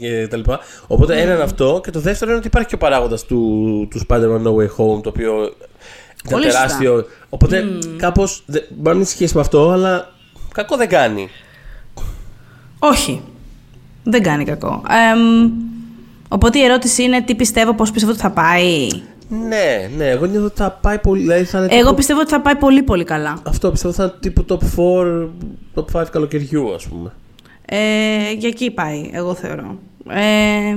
και τα λοιπά. Οπότε ένα είναι αυτό. Και το δεύτερο είναι ότι υπάρχει και ο παράγοντας του, του Spider-Man No Way Home, το οποίο ήταν Πολύ σωστά. τεράστιο. Οπότε κάπως. Μπορεί να μην σχέση με αυτό, αλλά κακό δεν κάνει. Όχι. Δεν κάνει κακό. Εμ, οπότε η ερώτηση είναι τι πιστεύω, πώς πιστεύω ότι θα πάει. Ναι, ναι, εγώ νιώθω ότι θα πάει πολύ. Δηλαδή θα είναι Εγώ τύπου- πιστεύω ότι θα πάει πολύ πολύ καλά. Αυτό πιστεύω θα είναι τύπου top 4, top 5 καλοκαιριού, ας πούμε. Ε, για εκεί πάει, εγώ θεωρώ. Ε,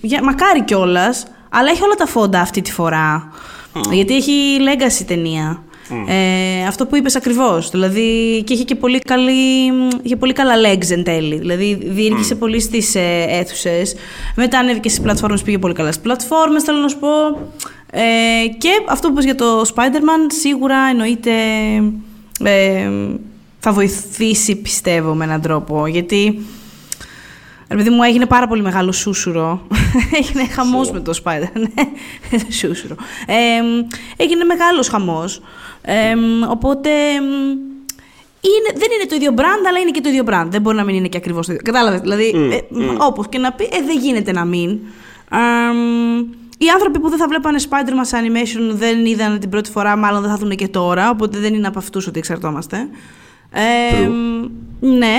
για, μακάρι κιόλας, αλλά έχει όλα τα φόντα αυτή τη φορά. Γιατί έχει legacy ταινία. Ε, αυτό που είπες ακριβώς. Δηλαδή, και είχε και πολύ, καλή, είχε πολύ καλά legs εν τέλει. Δηλαδή, διήρκησε πολύ στις ε, αίθουσες. Μετά ανέβηκε στις πλατφόρμες, πήγε πολύ καλά στις πλατφόρμες, θέλω να σου πω. Ε, και αυτό που είπες για το Spider-Man, σίγουρα εννοείται... Ε, θα βοηθήσει, πιστεύω, με έναν τρόπο. Γιατί Ρε παιδί μου, έγινε πάρα πολύ μεγάλο σούσουρο. έγινε χαμός με το Spider. Ναι, σούσουρο. Ε, έγινε μεγάλος χαμός. Οπότε. εμ, Είναι, δεν είναι το ίδιο brand, αλλά είναι και το ίδιο brand. Δεν μπορεί να μην είναι και ακριβώς το ίδιο. Κατάλαβες. Δηλαδή, ε, όπως και να πει, ε, δεν γίνεται να μην. Εμ, οι άνθρωποι που δεν θα βλέπανε Spider-Man σε animation δεν είδαν την πρώτη φορά, μάλλον δεν θα δουν και τώρα. Οπότε δεν είναι από αυτούς ότι εξαρτώμαστε. Ε, ναι.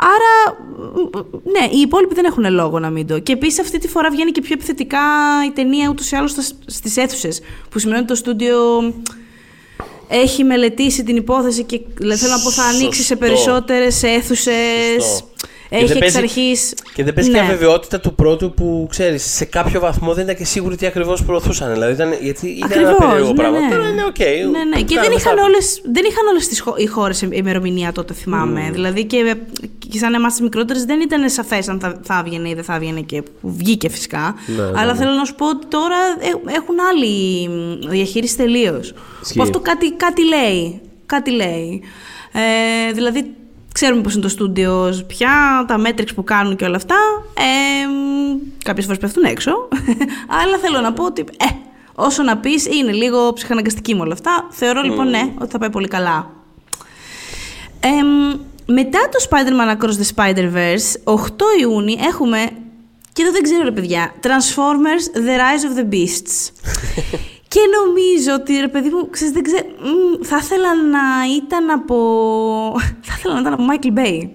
Άρα, μ, ναι, οι υπόλοιποι δεν έχουν λόγο να μην το. Και επίσης αυτή τη φορά βγαίνει και πιο επιθετικά η ταινία ούτως ή άλλως στις αίθουσες. Που σημαίνει ότι το στούντιο έχει μελετήσει την υπόθεση και δηλαδή, θέλω να πω θα ανοίξει σε Σωστό. περισσότερες αίθουσες. Σωστό. Και Έχει δεν εξ παίζει- αρχή. Και δεν παίζει και η αβεβαιότητα του πρώτου που ξέρεις, σε κάποιο βαθμό δεν ήταν και σίγουροι τι ακριβώς προωθούσαν. Δηλαδή ήταν, γιατί ήταν ένα Ακριβώς, περίεργο ναι, πράγμα. ναι. Τώρα είναι οκ. Ναι, ναι. Και δεν κάνουμε είχαν, σάπιο. όλες, δεν είχαν όλες τις χω- οι χώρες ημερομηνία τότε, θυμάμαι. Δηλαδή και, και σαν εμάς τις μικρότερες δεν ήταν σαφές αν θα, θα έβγαινε ή δεν θα έβγαινε και που βγήκε φυσικά. Ναι, ναι, Αλλά ναι. θέλω να σου πω ότι τώρα ε- έχουν άλλη μ, διαχείριση τελείως. Ισχύει. Που αυτό κάτι, κάτι λέει. Κάτι λέει. Ε, δηλαδή ξέρουμε πώς είναι το στούντιο πια, τα metrics που κάνουν και όλα αυτά. Ε, μ, κάποιες φορές πέφτουν έξω. Αλλά θέλω να πω ότι ε, όσο να πεις είναι λίγο ψυχαναγκαστική με όλα αυτά. Θεωρώ λοιπόν ναι ότι θα πάει πολύ καλά. Εμ, μετά το Spider-Man Across the Spider-Verse, 8 Ιούνιου έχουμε, και εδώ δεν ξέρω ρε παιδιά, Transformers The Rise of the Beasts. και νομίζω ότι ρε παιδί μου, ξέρεις, δεν ξέρω, μ, θα ήθελα να ήταν από, θα ήθελα να ήταν από Michael Bay.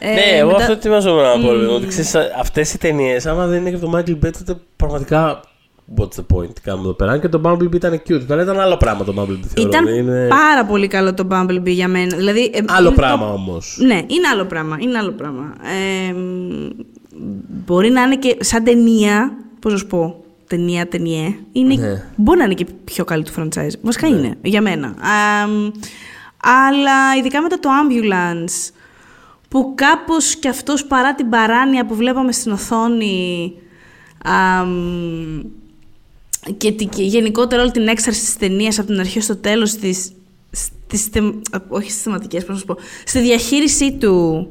Ε, Ναι, εγώ μετά- αυτό ετοιμάζομαι να πω. ρε παιδί μου, Ότι ξέρεις, αυτές οι ταινίες, άμα δεν είναι και το Michael Bay, τότε πραγματικά. What's the point, τι κάνουμε εδώ πέρα. Αν και το Bumblebee ήταν cute. Τώρα ήταν άλλο πράγμα το Bumblebee. Θεωρώ. Ήταν είναι πάρα πολύ καλό το Bumblebee για μένα. Δηλαδή, ε, άλλο είναι πράγμα το- όμως. Ναι, είναι άλλο πράγμα. Είναι άλλο πράγμα. Ε, μ, μπορεί να είναι και σαν ταινία. Πώς να σου πω. Ταινία, ταινιέ. Είναι, Ναι. Μπορεί να είναι και πιο καλή του franchise. Βασικά είναι, για μένα. Α, μ, αλλά ειδικά μετά το Ambulance, που κάπως κι αυτός παρά την παράνοια που βλέπαμε στην οθόνη α, μ, και, τη- και γενικότερα όλη την έξαρση της ταινίας από την αρχή στο τέλος της, στις, θε- όχι στις θεματικές, πώς να σου πω, στη διαχείρισή του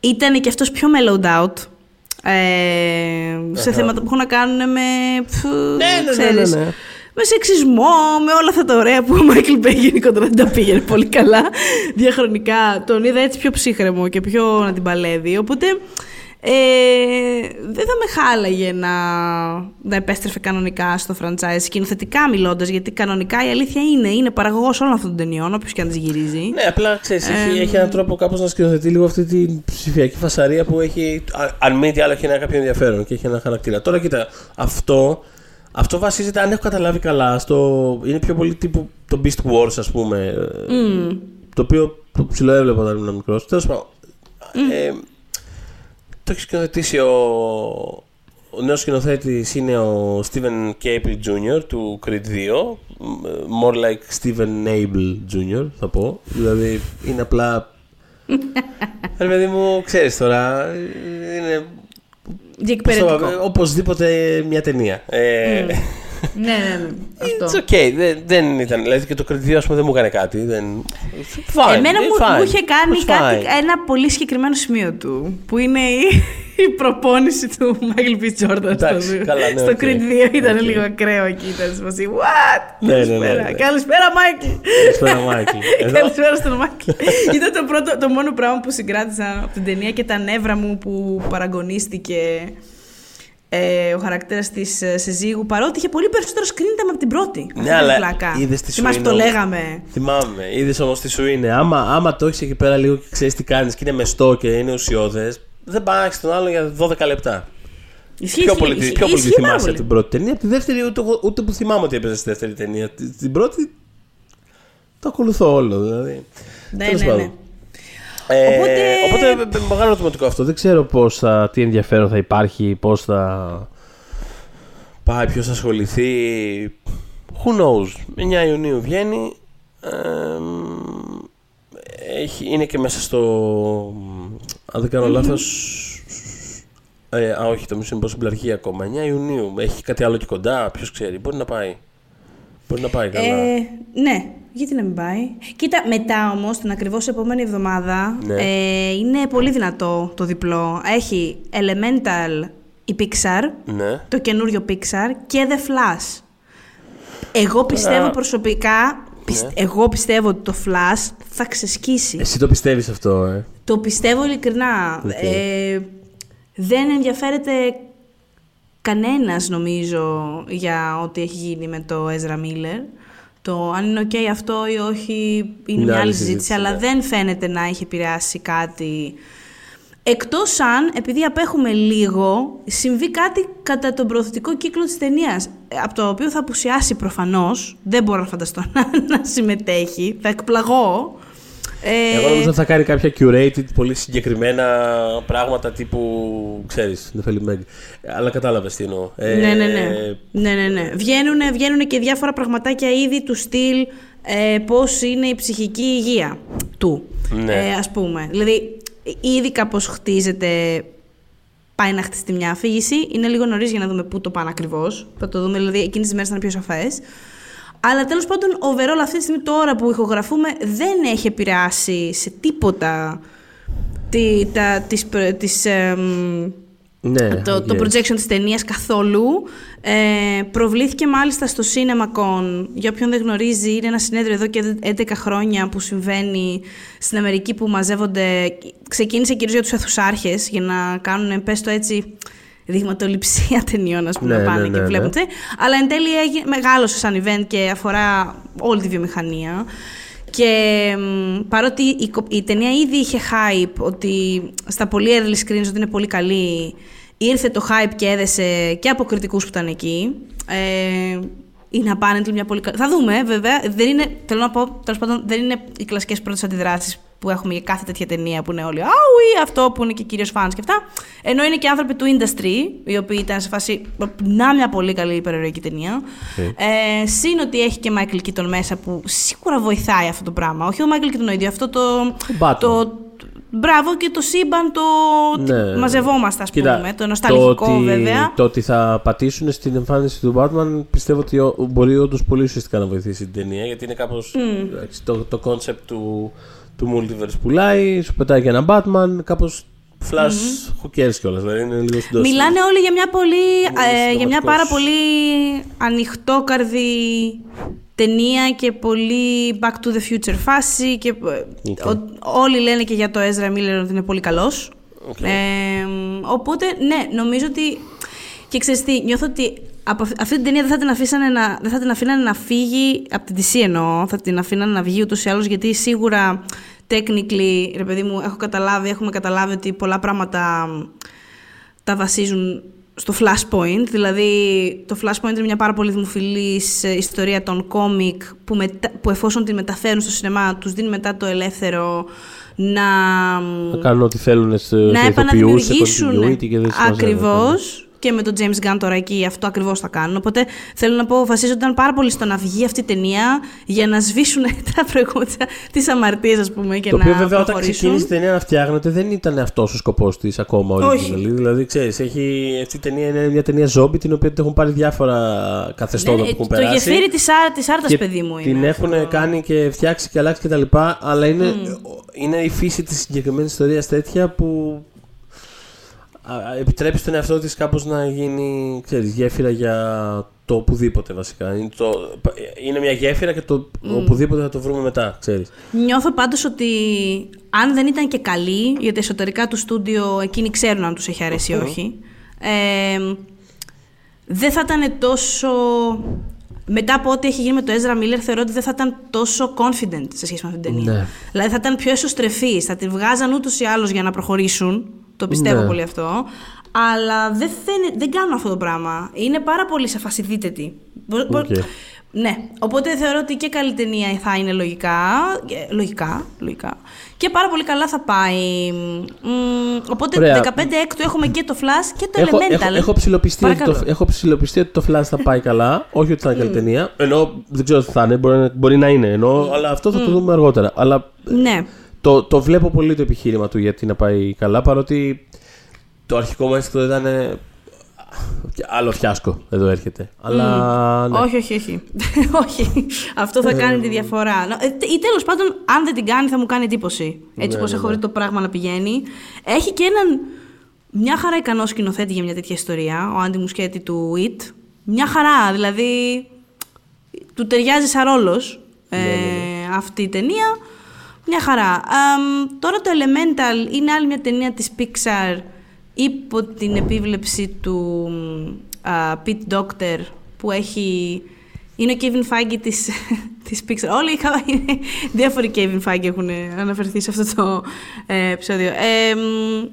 ήταν και αυτός πιο mellowed out. Ε, σε θέματα που έχουν να κάνουν με. πφ, ναι, ναι, ξέρεις, ναι, ναι. Με σεξισμό, με όλα αυτά τα ωραία που ο Μάικλ Μπέι γενικότερα δεν τα πήγαινε πολύ καλά. Διαχρονικά τον είδα έτσι πιο ψύχραιμο και πιο να την παλεύει. Οπότε ε, δεν θα με χάλαγε να, να επέστρεφε κανονικά στο franchise, σκηνοθετικά μιλώντας, γιατί κανονικά η αλήθεια είναι, είναι παραγωγός όλων αυτών των ταινιών, όποιος και αν τις γυρίζει. Ναι, απλά ξέρεις, έχει, έχει έναν τρόπο κάπως να σκηνοθετεί λίγο αυτή την ψηφιακή φασαρία που έχει. α- Αν μη τι άλλο, έχει ένα κάποιο ενδιαφέρον και έχει ένα χαρακτήρα. Τώρα κοίτα, αυτό, αυτό βασίζεται, αν έχω καταλάβει καλά, στο, είναι πιο πολύ τύπου το Beast Wars, ας πούμε. ε, Το οποίο το ψιλοέβλεπα όταν ήμουν μικρός. Τέλος πάντων. Ε, το έχεις σκηνοθετήσει ο, ο νέος σκηνοθέτης είναι ο Steven Caple Jr. του Creed 2. More like Steven Caple Jr. θα πω. Δηλαδή είναι απλά... Ρε παιδί μου, ξέρεις τώρα, είναι Διεκπεραιωτικό. πώς το πω, οπωσδήποτε μια ταινία. Ε, ναι, ναι, ναι. Αυτό. It's okay. Δεν, δεν ήταν. Δηλαδή και το Creed 2 ας πούμε, δεν μου έκανε κάτι. Δεν... Fine, Εμένα ε, μου, fine. μου είχε κάνει It's κάτι, fine. ένα πολύ συγκεκριμένο σημείο του. Που είναι η, η προπόνηση του Michael B. Jordan Εντάξει, στο, καλά, ναι, στο οκ. Creed 2. Ήταν Οκ. λίγο ακραίο εκεί. Ήταν σε φάση, What? Ναι, ναι, ναι, Καλησπέρα. ναι. Καλησπέρα, Michael. Καλησπέρα, Μάικλ. Εδώ. Καλησπέρα στον Μάικλ. Ήταν το, πρώτο, το μόνο πράγμα που συγκράτησα από την ταινία και τα νεύρα μου που παραγωνίστηκε ε, ο χαρακτήρας της ε, Σεζίγου παρότι είχε πολύ περισσότερο screen time από την πρώτη. Αυτή Ναι, είναι η αλλά πλάκα. είδες τι σου Θυμάσαι είναι το όμως. λέγαμε. Θυμάμαι. Είδες όμως τι σου είναι. Άμα, άμα το έχεις εκεί πέρα λίγο και ξέρεις τι κάνεις και είναι μεστό και είναι ουσιώδες, δεν πάει να έχεις τον άλλο για 12 λεπτά. Ισχύει, πιο ισχύει, πολύ, ισχύει, πιο πολύ ισχύει τη πάρα θυμάσαι πολύ. την πρώτη ταινία. Τη δεύτερη ούτε, εγώ- ούτε που θυμάμαι ότι έπαιζε στη δεύτερη ταινία. Τη- Την πρώτη το ακολουθώ όλο. Δηλαδή. Ναι, Τέλος ναι, πάντων. ναι. Ε, Οπότε- οπότε... ε, μεγάλο ερωτηματικό αυτό. Δεν ξέρω πώς θα, τι ενδιαφέρον θα υπάρχει, πώς θα πάει, ποιος θα ασχοληθεί. Who knows; 9 Ιουνίου βγαίνει. Ε, έχει, είναι και μέσα στο... Αν δεν κάνω λάθος... Ε, α, όχι, το Mission Impossible αρχή ακόμα. 9 Ιουνίου. Έχει κάτι άλλο και κοντά. Ποιος ξέρει. Μπορεί να πάει. Μπορεί να πάει καλά. Ε, ναι, γιατί να μην πάει; Κοίτα, μετά όμως, την ακριβώς επόμενη εβδομάδα, Ναι. ε, είναι πολύ δυνατό το διπλό. Έχει Elemental η Pixar, ναι. το καινούριο Pixar και The Flash. Εγώ πιστεύω προσωπικά, πισ- Ναι. εγώ πιστεύω ότι το Flash θα ξεσκίσει. Εσύ το πιστεύεις αυτό, ε; Το πιστεύω ειλικρινά. Οκ. Ε, δεν ενδιαφέρεται κανένας νομίζω για ό,τι έχει γίνει με το Ezra Miller. Το αν είναι ok αυτό ή όχι είναι μια άλλη συζήτηση, αλλά ναι. δεν φαίνεται να έχει επηρεάσει κάτι. Εκτός αν, επειδή απέχουμε λίγο, συμβεί κάτι κατά τον προωθητικό κύκλο της ταινίας, από το οποίο θα απουσιάσει προφανώς, δεν μπορώ να φανταστώ να, να συμμετέχει, θα εκπλαγώ. Ε, Εγώ νομίζω ότι θα κάνει κάποια curated, πολύ συγκεκριμένα πράγματα τύπου. ξέρεις, δεν θέλει Meg. Αλλά κατάλαβες τι εννοώ. Ε, Ναι, ναι, ναι. ναι, ναι, ναι. Βγαίνουνε, βγαίνουνε και διάφορα πραγματάκια ήδη του στυλ ε, πώς είναι η ψυχική υγεία του, Ναι. ε, ας πούμε. Δηλαδή, ήδη κάπως χτίζεται, πάει να χτιστεί μια αφήγηση. Είναι λίγο νωρίς για να δούμε πού το πάνε ακριβώς. Θα το δούμε, δηλαδή, εκείνες τις μέρες θα είναι πιο σαφές. Αλλά τέλος πάντων, overall αυτή τη στιγμή τώρα που ηχογραφούμε δεν έχει επηρεάσει σε τίποτα τη, τα, τις, προ- τις, εμ, Ναι, το, το yes. projection της ταινίας καθόλου. Ε, προβλήθηκε μάλιστα στο CinemaCon. Για όποιον δεν γνωρίζει, είναι ένα συνέδριο εδώ και 11 χρόνια που συμβαίνει στην Αμερική που μαζεύονται... Ξεκίνησε κυρίως για τους αιθουσάρχες για να κάνουν, πες το έτσι, δειγματοληψία ταινιών, ας πούμε, Ναι, να πάνε ναι, ναι, και ναι. βλέπετε. Αλλά εν τέλει έγινε, μεγάλωσε σαν event και αφορά όλη τη βιομηχανία. Και μ, παρότι η, κο- η ταινία ήδη είχε hype ότι στα πολύ early screens ότι είναι πολύ καλή, ήρθε το hype και έδεσε και από κριτικούς που ήταν εκεί. Ε, είναι apparently μια πολύ καλή. Θα δούμε, βέβαια. Δεν είναι, θέλω να πω, τέλος πάντων, δεν είναι οι κλασικές πρώτες αντιδράσεις που έχουμε για κάθε τέτοια ταινία που είναι όλοι Αουι, αυτό που είναι και κυρίω fans και αυτά. Ενώ είναι και άνθρωποι του industry, οι οποίοι ήταν σε φάση. Να μια πολύ καλή υπερηρωική ταινία. Ε, συν ότι έχει και Michael Keaton μέσα που σίγουρα βοηθάει αυτό το πράγμα. Όχι ο Michael Keaton ο ίδιο, αυτό το. Batman. το Μπράβο και το σύμπαν το Ναι. μαζευόμαστε, ας Κοίτα, πούμε. Το νοσταλγικό, ότι, βέβαια. Το ότι θα πατήσουν στην εμφάνιση του Batman πιστεύω ότι ο- μπορεί όντως πολύ ουσιαστικά να βοηθήσει την ταινία γιατί είναι κάπως. Το, το concept του, του multiverse πουλάει, σου πετάει και ένα Batman, κάπως flash, who cares κιόλας. Δηλαδή είναι λίγο συντός. Μιλάνε όλοι για μια πολύ, ε, για μια συνταγματικός. πάρα πολύ ανοιχτόκαρδη ταινία και πολύ back to the future φάση και ε, Οκ. ο- όλοι λένε και για το Ezra Miller ότι είναι πολύ καλός. Οκ. Ε, οπότε, ναι, νομίζω ότι και ξέρεις τι, νιώθω ότι από αυ- αυτή την ταινία δεν θα την, αφήσανε να, δεν θα την αφήνανε να φύγει από την DC εννοώ, θα την αφήνανε να βγει ούτως ή άλλως γιατί σίγουρα technically, ρε παιδί μου, έχω καταλάβει, έχουμε καταλάβει ότι πολλά πράγματα τα βασίζουν στο Flashpoint, δηλαδή το Flashpoint είναι μια πάρα πολύ δημοφιλής ε, ιστορία των κόμικ που, μετα- που εφόσον την μεταφέρουν στο σινεμά τους δίνει μετά το ελεύθερο να, Να κάνουν ό,τι θέλουν σε, να σε ηθοποιούς, σε επαναδημιουργήσουν continuity και δεν σημασία, ακριβώς και με τον James Gunn τώρα εκεί αυτό ακριβώς θα κάνουν. Οπότε θέλω να πω, βασίζονταν πάρα πολύ στο να βγει αυτή η ταινία για να σβήσουν τα προηγούμενα, τις αμαρτίες ας πούμε και Το να οποίο βέβαια όταν προχωρήσουν. ξεκίνησε η ταινία να φτιάχνεται δεν ήταν αυτός ο σκοπός της ακόμα Όχι. originally. Δηλαδή, ξέρεις, έχει, αυτή η ταινία είναι μια ταινία ζόμπι την οποία την έχουν πάρει διάφορα καθεστώτα Ναι, που έχουν το περάσει. γεφύρι της, α, της άρτας, και παιδί μου είναι. Την έχουν αυτό. κάνει και φτιάξει και αλλάξει κτλ. Αλλά είναι, είναι η φύση της συγκεκριμένης ιστορίας τέτοια που α, α, επιτρέπει στον εαυτό της κάπως να γίνει ξέρεις, γέφυρα για το οπουδήποτε βασικά. Είναι, το, είναι μια γέφυρα και το οπουδήποτε θα το βρούμε μετά, ξέρεις. Νιώθω πάντως ότι αν δεν ήταν και καλή, γιατί εσωτερικά του στούντιο εκείνοι ξέρουν αν τους έχει αρέσει ή όχι, ε, δεν θα ήταν τόσο... Μετά από ό,τι έχει γίνει με το Ezra Miller, θεωρώ ότι δεν θα ήταν τόσο confident σε σχέση με αυτήν την ταινία. Ναι. Δηλαδή θα ήταν πιο εσωστρεφής, θα την βγάζαν ούτως ή άλλως για να προχωρήσουν. Το πιστεύω Ναι. πολύ αυτό. Αλλά δεν, φαίνε- δεν κάνουν αυτό το πράγμα. Είναι πάρα πολύ σε φάση δείτε τι. Μπο- μπο- Οκ. Ναι, οπότε θεωρώ ότι και καλή ταινία θα είναι λογικά. ε, Λογικά, λογικά. Και πάρα πολύ καλά θα πάει. Μ, οπότε Ωραία. 15 έκτου έχουμε και το Flash και το Έχω, Elemental. έχω, έχω, ψιλοπειστεί ότι το, Παρακαλώ. έχω ψιλοπειστεί ότι το Flash θα πάει καλά. Όχι ότι θα είναι καλή ταινία. Ενώ δεν ξέρω τι θα είναι. Μπορεί, να- μπορεί να είναι. Ενώ, αλλά αυτό θα το δούμε αργότερα. Αλλά Ναι. το, το βλέπω πολύ το επιχείρημα του γιατί να πάει καλά. Παρότι το αρχικό μου ένστικτο ήταν. Ε, Άλλο φιάσκο εδώ έρχεται. Αλλά. ναι. Όχι, όχι, όχι. όχι. Αυτό θα κάνει τη διαφορά. Νο- ε, Ή τέλος πάντων, αν δεν την κάνει, θα μου κάνει εντύπωση. Έτσι Ναι, όπω ναι, έχω ναι. δει το πράγμα να πηγαίνει. Έχει και έναν μια χαρά ικανό σκηνοθέτη για μια τέτοια ιστορία, ο Άντι Μουσκέτη του It. Μια χαρά, δηλαδή. Του ταιριάζει σαν ρόλος Ναι, ε, αυτή η ταινία. Μια χαρά. Αμ, τώρα το Elemental είναι άλλη μια ταινία της Pixar υπό την επίβλεψη του α, Pete Doctor που έχει... Είναι ο Kevin Feige της, της Pixar. Όλοι είχα, είναι, διάφοροι Kevin Feige έχουν αναφερθεί σε αυτό το ε, επεισόδιο. Ε, μ,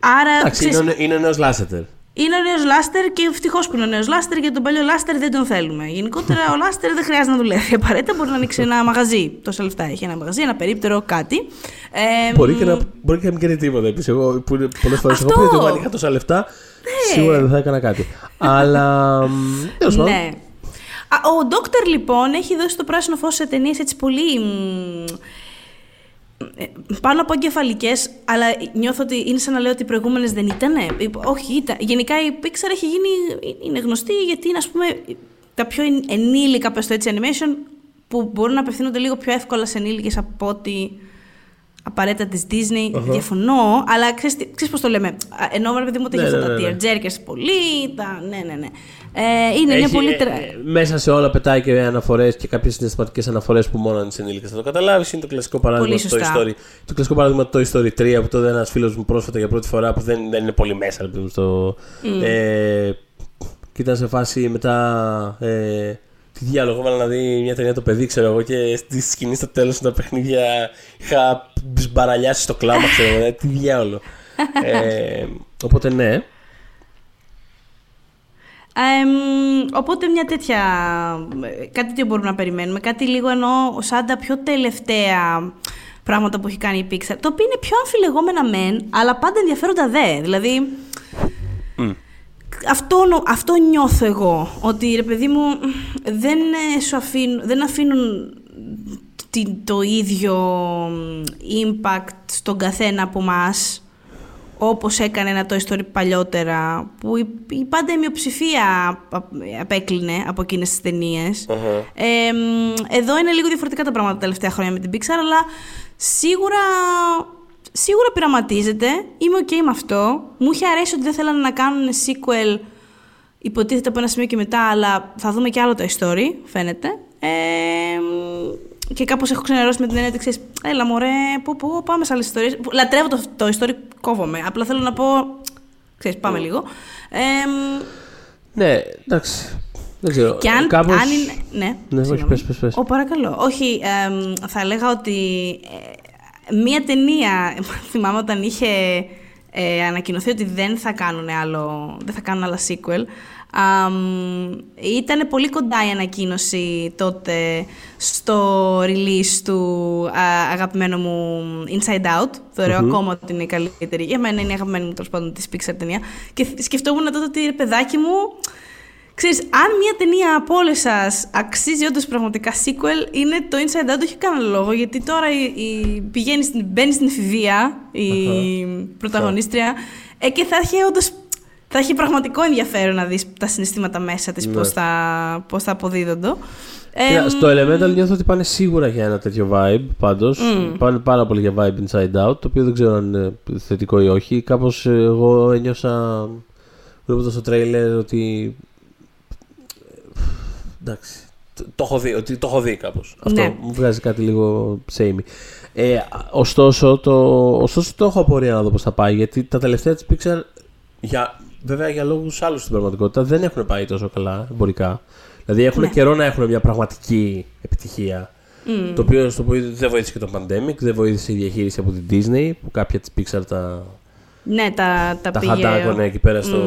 άρα, Εντάξει, ξέρεις, είναι, ο- είναι ο νέος Λάσετερ. Είναι ο νέος Λάστερ και ευτυχώς που είναι ο νέος Λάστερ γιατί τον παλιό Λάστερ δεν τον θέλουμε. Γενικότερα ο Λάστερ δεν χρειάζεται να δουλεύει. Απαραίτητα μπορεί να ανοίξει ένα μαγαζί. Τόσα λεφτά έχει ένα μαγαζί, ένα περίπτερο, κάτι. Ε, Μπορεί και, να, μπορεί και να μην κάνει τίποτα. Επίσης, εγώ που πολλές φορές έχω Αυτό. πει ότι εγώ αν είχα τόσα λεφτά, σίγουρα δεν θα έκανα κάτι. Αλλά. Τέλος πάντων. Ναι. Α, ο Ντόκτορ λοιπόν έχει δώσει το πράσινο φως σε ταινίες έτσι πολύ μ, ε, πάνω από εγκεφαλικές, αλλά νιώθω ότι είναι σαν να λέω ότι οι προηγούμενες δεν ήτανε. Ε, Όχι, ήταν. Γενικά η Pixar έχει γίνει. είναι γνωστή γιατί είναι, ας πούμε, τα πιο εν- ενήλικα, πες το έτσι, animation που μπορούν να απευθύνονται λίγο πιο εύκολα σε ενήλικες από ότι απαραίτητα της Disney. Διαφωνώ, αλλά ξέρεις πώς το λέμε; Α, Ενώ ρε παιδί μου ότι Ναι, έχεις ναι, αυτά ναι, τα ναι. tearjerkers πολύ. Τα... Ναι, ναι, ναι. Ε, είναι, είναι Έχει, πολύ. ε, τρα- ε, μέσα σε όλα πετάει και αναφορές και κάποιες συναισθηματικές αναφορές που μόνο αν είσαι ενήλικα θα το καταλάβεις. Είναι το κλασικό παράδειγμα Πολύ του Toy σωστά. Story. Το κλασικό παράδειγμα του Toy Story 3 που τότε ένας φίλος μου πρόσφατα για πρώτη φορά που δεν, δεν είναι πολύ μέσα. ρε παιδί μου, στο, ε, και ήταν σε φάση μετά. Ε, τι διάλογο, έβαλα να δει μια ταινία το παιδί, ξέρω εγώ, και στη σκηνή στο τέλος τα παιχνίδια είχα μπαραλιάσεις στο κλάμα, ξέρω εγώ. ε, Τι διάλογο. ε, οπότε ναι. Εμ, οπότε μια τέτοια. Κάτι τέτοιο μπορούμε να περιμένουμε. Κάτι λίγο ενώ σαν τα πιο τελευταία πράγματα που έχει κάνει η Pixar. Το οποίο είναι πιο αμφιλεγόμενα μεν, αλλά πάντα ενδιαφέροντα δε. Δηλαδή. Αυτό, νο- αυτό νιώθω εγώ. Ότι ρε παιδί μου δεν, ε, σου αφήνουν, δεν αφήνουν την- το ίδιο μ, impact στον καθένα από μας όπως έκανε ένα Toy Story παλιότερα, που η, η πάντα η μειοψηφία απ- απέκλεινε από εκείνες τις ταινιες Ε, μ, εδώ είναι λίγο διαφορετικά τα πράγματα τα τελευταία χρόνια με την Pixar, αλλά σίγουρα, σίγουρα πειραματίζεται. Είμαι ok με αυτό. Μου είχε αρέσει ότι δεν θέλανε να κάνουν sequel υποτίθεται από ένα σημείο και μετά, αλλά θα δούμε και άλλο Toy Story, φαίνεται. Ε, μ, και κάπως έχω ξενερώσει με την έννοια ότι ξέρεις, έλα μωρέ, πού, πού, πάμε σε άλλες ιστορίες. Λατρεύω το, το Toy Story, κόβομαι. Απλά θέλω να πω, ξέρεις, πάμε λίγο. Ε, μ, Ναι, εντάξει. Δεν ξέρω. και αν, Κάπως... αν είναι. Ναι, Ναι, όχι, συγγνώμη. πες, πες, πες. Ω, παρακαλώ. Όχι, εμ, θα έλεγα ότι ε, μία ταινία, θυμάμαι όταν είχε ε, ανακοινωθεί ότι δεν θα κάνουν άλλο, δεν θα κάνουν άλλα sequel, ήταν πολύ κοντά η ανακοίνωση τότε στο release του α, αγαπημένου μου Inside Out. Θεωρώ ακόμα ότι είναι η καλύτερη. Για μένα είναι η αγαπημένη μου τέλος πάντων της Pixar ταινία. Και σκεφτόμουν τότε ότι ρε παιδάκι μου, Ξέρεις, αν μια ταινία από όλες σας αξίζει όντως πραγματικά sequel, είναι το Inside Out. Όχι κανένα λόγο, γιατί τώρα η, η, πηγαίνει στην, μπαίνει στην εφηβεία η πρωταγωνίστρια ε, και θα έχει όντως θα έχει πραγματικό ενδιαφέρον να δεις τα συναισθήματα μέσα της, ναι. πώς, θα, πώς θα αποδίδονται. Ε, στο Elemental νιώθω ότι πάνε σίγουρα για ένα τέτοιο vibe πάντως. Mm. Πάνε πάρα πολύ για vibe inside out, το οποίο δεν ξέρω αν είναι θετικό ή όχι. Κάπως εγώ ένιωσα βλέποντας το τρέιλερ ότι εντάξει, το, το, έχω δει, ότι το έχω δει κάπως. Αυτό ναι. μου βγάζει κάτι λίγο samey. Ε, ωστόσο, το, ωστόσο το έχω απορία να δω πώς θα πάει, γιατί τα τελευταία της Pixar για, βέβαια για λόγους άλλους στην πραγματικότητα δεν έχουν πάει τόσο καλά εμπορικά. Δηλαδή έχουν ναι. καιρό να έχουν μια πραγματική επιτυχία. Mm. Το οποίο στο οποίο δεν βοήθησε και το pandemic, δεν βοήθησε η διαχείριση από την Disney που κάποια της Pixar τα. Ναι, τα, τα, τα πήγε... εκεί πέρα στο,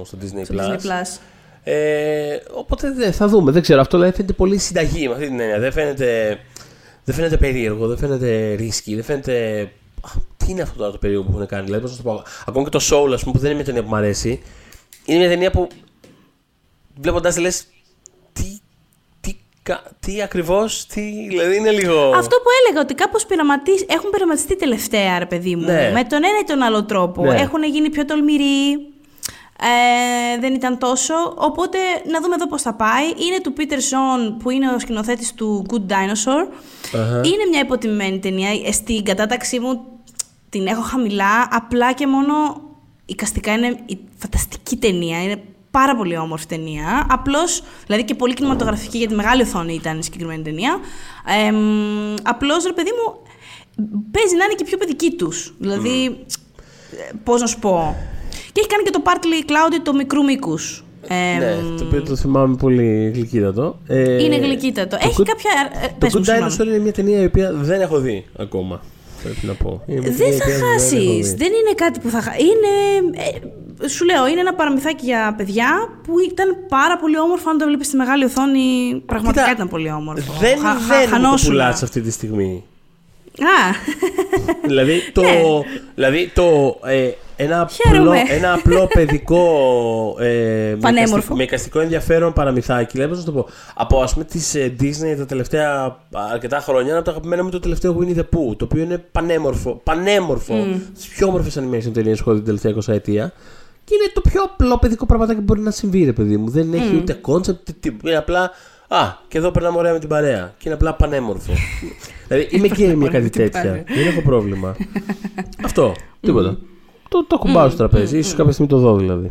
mm. στο Disney, στο Plus. Disney Plus. Ε, οπότε δεν, θα δούμε. Δεν ξέρω. Αυτό δηλαδή φαίνεται πολύ συνταγή με αυτή την έννοια. Δεν φαίνεται, δεν φαίνεται περίεργο, δεν φαίνεται ρίσκι, δεν φαίνεται. Τι είναι αυτό τώρα το περίεργο που έχουν κάνει; Δηλαδή, πώς να το πω. Ακόμα και το Soul, ας πούμε, που δεν είναι μια ταινία που μου αρέσει. Είναι μια ταινία που βλέποντας λες. Τι, τι, τι ακριβώς, τι. Δηλαδή είναι λίγο. Αυτό που έλεγα, ότι κάπως έχουν πειραματιστεί τελευταία, ρε παιδί μου. Ναι. Με τον ένα ή τον άλλο τρόπο. Ναι. Έχουν γίνει πιο τολμηροί. Ε, δεν ήταν τόσο. Οπότε να δούμε εδώ πώς θα πάει. Είναι του Peter Zon που είναι ο σκηνοθέτης του Good Dinosaur. Είναι μια υποτιμημένη ταινία. Ε, στην κατάταξή μου την έχω χαμηλά. Απλά και μόνο οικαστικά είναι η φανταστική ταινία. Είναι πάρα πολύ όμορφη ταινία. Απλώς, δηλαδή και πολύ κινηματογραφική για τη μεγάλη οθόνη ήταν η συγκεκριμένη ταινία. Ε, Απλώς ρε παιδί μου, παίζει να είναι και πιο παιδική τους. Δηλαδή, mm. πώς να σου πω. Και έχει κάνει και το Partly Cloudy το μικρού μήκους. Ε, ναι, το οποίο το θυμάμαι πολύ γλυκύτατο. Ε, είναι γλυκύτατο. Έχει κάποια. Το Good Dinosaur είναι μια ταινία η οποία δεν έχω δει ακόμα. Πρέπει να πω. Δεν θα χάσεις. Δεν, είναι κάτι που θα χάσει. Είναι. Ε, σου λέω, είναι ένα παραμυθάκι για παιδιά που ήταν πάρα πολύ όμορφο. Αν το βλέπεις στη μεγάλη οθόνη, πραγματικά Κοίτα, ήταν πολύ όμορφο. Δεν, Χα, δεν το πουλάς αυτή τη στιγμή. Α. δηλαδή το. Ναι. Δηλαδή το ε, ένα, απλό, ένα απλό παιδικό. Ε, Πανέμορφο. Με εικαστικό ενδιαφέρον παραμυθάκι. Λέμε να το πω. Από ας πούμε τη ε, Disney τα τελευταία αρκετά χρόνια, ένα από τα αγαπημένα μου το τελευταίο Winnie the Pooh. Το οποίο είναι πανέμορφο. Πανέμορφο. Mm. Τις πιο όμορφες animation ταινίες έχω δει την τελευταία 20 ετία. Και είναι το πιο απλό παιδικό πραγματάκι που μπορεί να συμβεί, ρε παιδί μου. Δεν έχει mm. ούτε concept, τίποτα. Είναι απλά. Α, και εδώ περνάμε ωραία με την παρέα. Και είναι απλά πανέμορφο. δηλαδή είμαι και μια κάτι τέτοια. Δεν έχω πρόβλημα. Αυτό. Τίποτα. Το, το κουμπάω mm, στο τραπέζι. Mm, ίσως κάποια στιγμή το δω δηλαδή.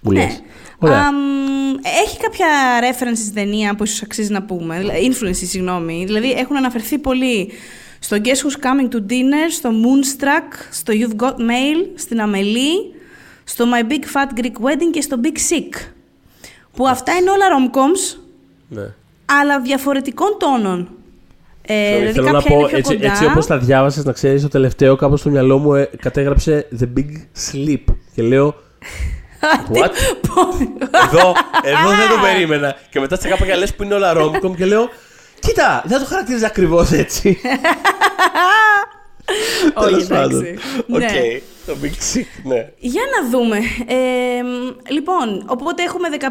Μου ναι. Ωραία. έχει κάποια reference στην ταινία που ίσως αξίζει να πούμε. Influence, συγγνώμη. Δηλαδή έχουν αναφερθεί πολύ στο Guess Who's Coming to Dinner, στο Moonstruck, στο You've Got Mail, στην Amelie, στο My Big Fat Greek Wedding και στο Big Sick. Που αυτά είναι όλα rom-coms, ναι. αλλά διαφορετικών τόνων. Ε, δηλαδή θέλω να πω, έτσι, έτσι όπως τα διάβασες, να ξέρεις, το τελευταίο κάπως στο μυαλό μου ε, κατέγραψε The Big Sleep. Και λέω, What? εδώ, εδώ δεν το περίμενα. Και μετά σε κάποια λες που είναι όλα rom και λέω, κοίτα, δεν το χαρακτηρίζεις ακριβώς έτσι. Όχι, εντάξει. Οκ, ναι. το Big Sick, ναι. Για να δούμε. Ε, λοιπόν, οπότε έχουμε 15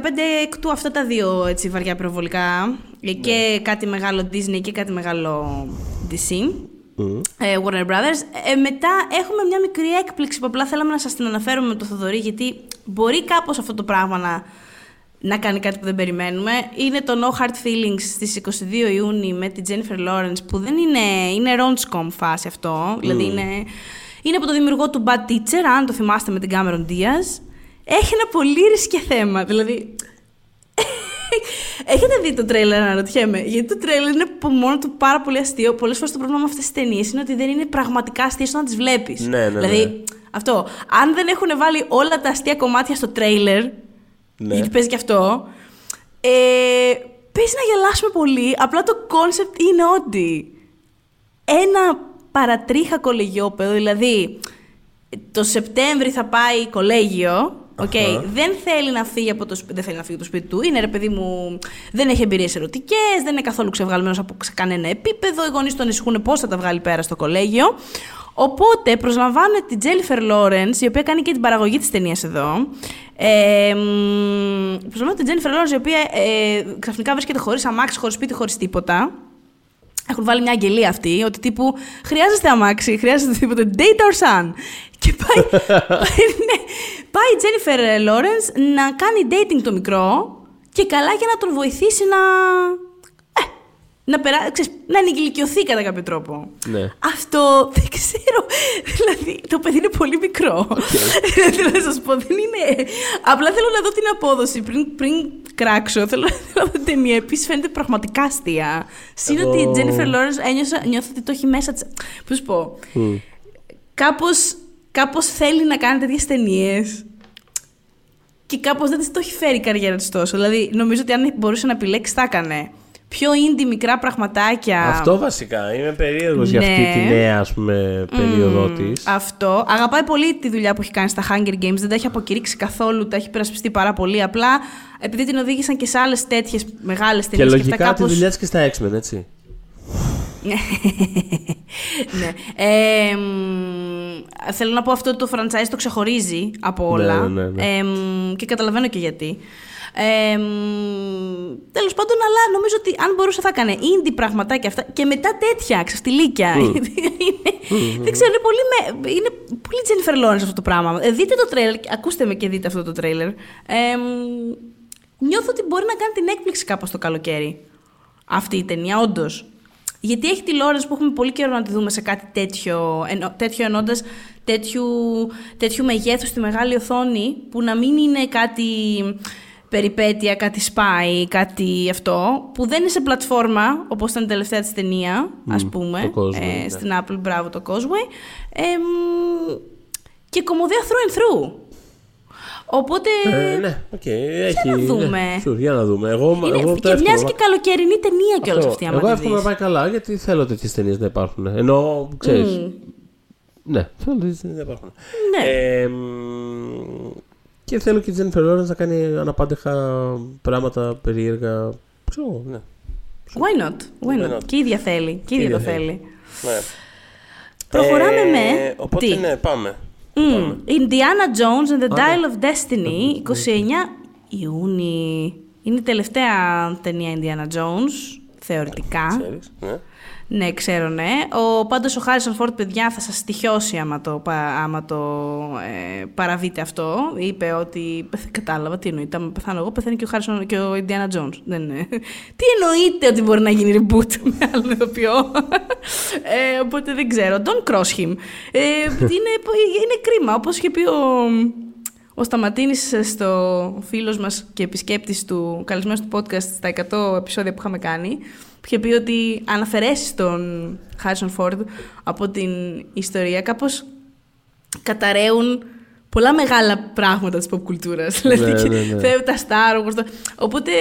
εκ του αυτά τα δύο έτσι, βαριά προβολικά. Ναι. Και κάτι μεγάλο Disney και κάτι μεγάλο DC. Mm. Ε, Warner Brothers. Ε, μετά έχουμε μια μικρή έκπληξη που απλά θέλαμε να σας την αναφέρουμε με το Θοδωρή γιατί μπορεί κάπως αυτό το πράγμα να να κάνει κάτι που δεν περιμένουμε. Είναι το No Hard Feelings στις 22 Ιούνιου με την Jennifer Lawrence που δεν είναι, είναι rom φάση αυτό. Δηλαδή είναι, είναι από το δημιουργό του Bad Teacher, αν το θυμάστε με την Cameron Diaz. Έχει ένα πολύ ρισκέ θέμα, δηλαδή... Έχετε δει το τρέιλερ, αναρωτιέμαι. Γιατί το τρέιλερ είναι από μόνο του πάρα πολύ αστείο. Πολλές φορές το πρόβλημα με αυτές τις ταινίες είναι ότι δεν είναι πραγματικά αστείες όταν τις βλέπεις. Ναι, ναι, ναι. Δηλαδή, αυτό. Αν δεν έχουν βάλει όλα τα αστεία κομμάτια στο τρέιλερ, ναι. γιατί παίζει και αυτό. Ε, παίζει να γελάσουμε πολύ. Απλά το concept είναι ότι ένα παρατρίχα κολεγιόπαιδο, δηλαδή το Σεπτέμβρη θα πάει κολέγιο οκ. Δεν θέλει να φύγει από το σπίτι, δεν θέλει να φύγει από το σπίτι του. Είναι ρε παιδί μου, δεν έχει εμπειρίες ερωτικές, δεν είναι καθόλου ξεβγαλμένος από σε κανένα επίπεδο. Οι γονείς του ανησυχούν πώς θα τα βγάλει πέρα στο κολέγιο. Οπότε προσλαμβάνουν την Τζένιφερ Λόρενς, η οποία κάνει και την παραγωγή της ταινίας εδώ. Ε, μ, προσλαμβάνουν την Τζένιφερ Λόρενς, η οποία ε, ξαφνικά βρίσκεται χωρίς αμάξι, χωρίς σπίτι, χωρίς τίποτα. Έχουν βάλει μια αγγελία αυτή, ότι τύπου χρειάζεστε αμάξι, χρειάζεστε τίποτα. Date our son. Και πάει, πάει, ναι, πάει η Τζένιφερ Λόρενς να κάνει dating το μικρό και καλά για να τον βοηθήσει να. Ε, να, περά, ξέρεις, να ενηλικιωθεί κατά κάποιο τρόπο. Ναι. Αυτό δεν ξέρω. Δηλαδή, το παιδί είναι πολύ μικρό. δηλαδή, να σας πω, δεν είναι. Απλά θέλω να δω την απόδοση πριν, πριν κράξω. Θέλω, θέλω να δω την ταινία. Επίσης, φαίνεται πραγματικά αστεία. Συν Εγώ- ότι η Τζένιφερ Λόρενς ένιωσα, νιώθω ότι το έχει μέσα της. Πώς σου πω; Κάπως, κάπως θέλει να κάνει τέτοιες ταινίες. Και κάπως δεν της το έχει φέρει η καριέρα της τόσο. Δηλαδή, νομίζω ότι αν μπορούσε να επιλέξει, θα έκανε. Πιο indie μικρά πραγματάκια. Αυτό βασικά. Είμαι περίεργος για αυτή Ναι. τη νέα ας πούμε, περίοδο Μμμ, τη. Αυτό. Αγαπάει πολύ τη δουλειά που έχει κάνει στα Hunger Games. Δεν τα έχει αποκηρύξει καθόλου. Τα έχει περασπιστεί πάρα πολύ. Απλά επειδή την οδήγησαν και σε άλλες τέτοιες μεγάλες Και ταινίες. λογικά τη δουλειά της και στα X-Men, έτσι. ναι. Ε, μ, θέλω να πω αυτό το franchise το ξεχωρίζει από όλα. Ναι, ναι, ναι. Ε, μ, και καταλαβαίνω και γιατί. Ε, μ, τέλος πάντων, αλλά νομίζω ότι αν μπορούσε θα έκανε indie πραγματάκια αυτά και μετά τέτοια ξεφτιλίκια. Γιατί είναι- δεν ξέρω, είναι πολύ, με, είναι πολύ Jennifer Lawrence αυτό το πράγμα. Ε, δείτε το τρέλερ, ακούστε με και δείτε αυτό το τρέλερ. Ε, μ, νιώθω ότι μπορεί να κάνει την έκπληξη κάπως το καλοκαίρι αυτή η ταινία, όντως. Γιατί έχει τη Λόρενς που έχουμε πολύ καιρό να τη δούμε σε κάτι τέτοιο, εννο, τέτοιο ενώντας τέτοιου, τέτοιου μεγέθους στη μεγάλη οθόνη, που να μην είναι κάτι περιπέτεια, κάτι spy, κάτι αυτό, που δεν είναι σε πλατφόρμα, όπως ήταν η τελευταία της ταινία, ας πούμε, το Causeway, ε, ναι. στην Apple, μπράβο το Causeway, ε, μ, και κωμωδία through and through. Οπότε, Ε, ναι, οκ. έχει. να δούμε. Ναι, sure, για να δούμε. Εγώ, είναι, εγώ το και μοιάζει εύχομαι. και καλοκαιρινή ταινία κιόλας Αυτό. αυτή, άμα Εγώ τη εύχομαι να δεις. πάει καλά γιατί θέλω τέτοιες ταινίες να υπάρχουν. Ενώ ξέρεις. Ναι, θέλω τέτοιες ταινίες να υπάρχουν. Ναι. Ε, μ, και θέλω και η Jennifer Lawrence να κάνει αναπάντεχα πράγματα περίεργα. Ξέρω, εγώ, ναι. Why not? Why not? Why not? Και η ίδια θέλει. Και η Και η ίδια το ίδια θέλει. ναι. Προχωράμε Ε, με. Οπότε Τι; ναι, πάμε. Μμ. Indiana Jones and the Άντε. Dial of Destiny, 29 Ιούνιου. Είναι η τελευταία ταινία Indiana Jones, θεωρητικά. Ξέρεις, ναι. Ναι, ξέρω, ναι. Ο, πάντως ο Harrison Ford, παιδιά, θα σας στοιχιώσει άμα το, πα- άμα το ε, παραβείτε αυτό. Είπε ότι, δεν κατάλαβα τι εννοείται, άμα πεθάνω εγώ, πεθαίνει και ο, Harrison, και ο Indiana Jones. Δεν είναι. τι εννοείται ότι μπορεί να γίνει reboot με άλλον ηθοποιό. ε, οπότε δεν ξέρω. Don't cross him. Ε, είναι, είναι κρίμα, όπως είχε πει ο, ο Σταματίνης στο φίλος μας και επισκέπτης του καλεσμένου του podcast στα 100 επεισόδια που είχαμε κάνει που είχε πει ότι αν αφαιρέσεις τον Harrison Ford από την ιστορία κάπως καταραίουν πολλά μεγάλα πράγματα της pop κουλτούρας. δηλαδή ναι, και ναι. φεύγουν τα Star Wars. τα- Οπότε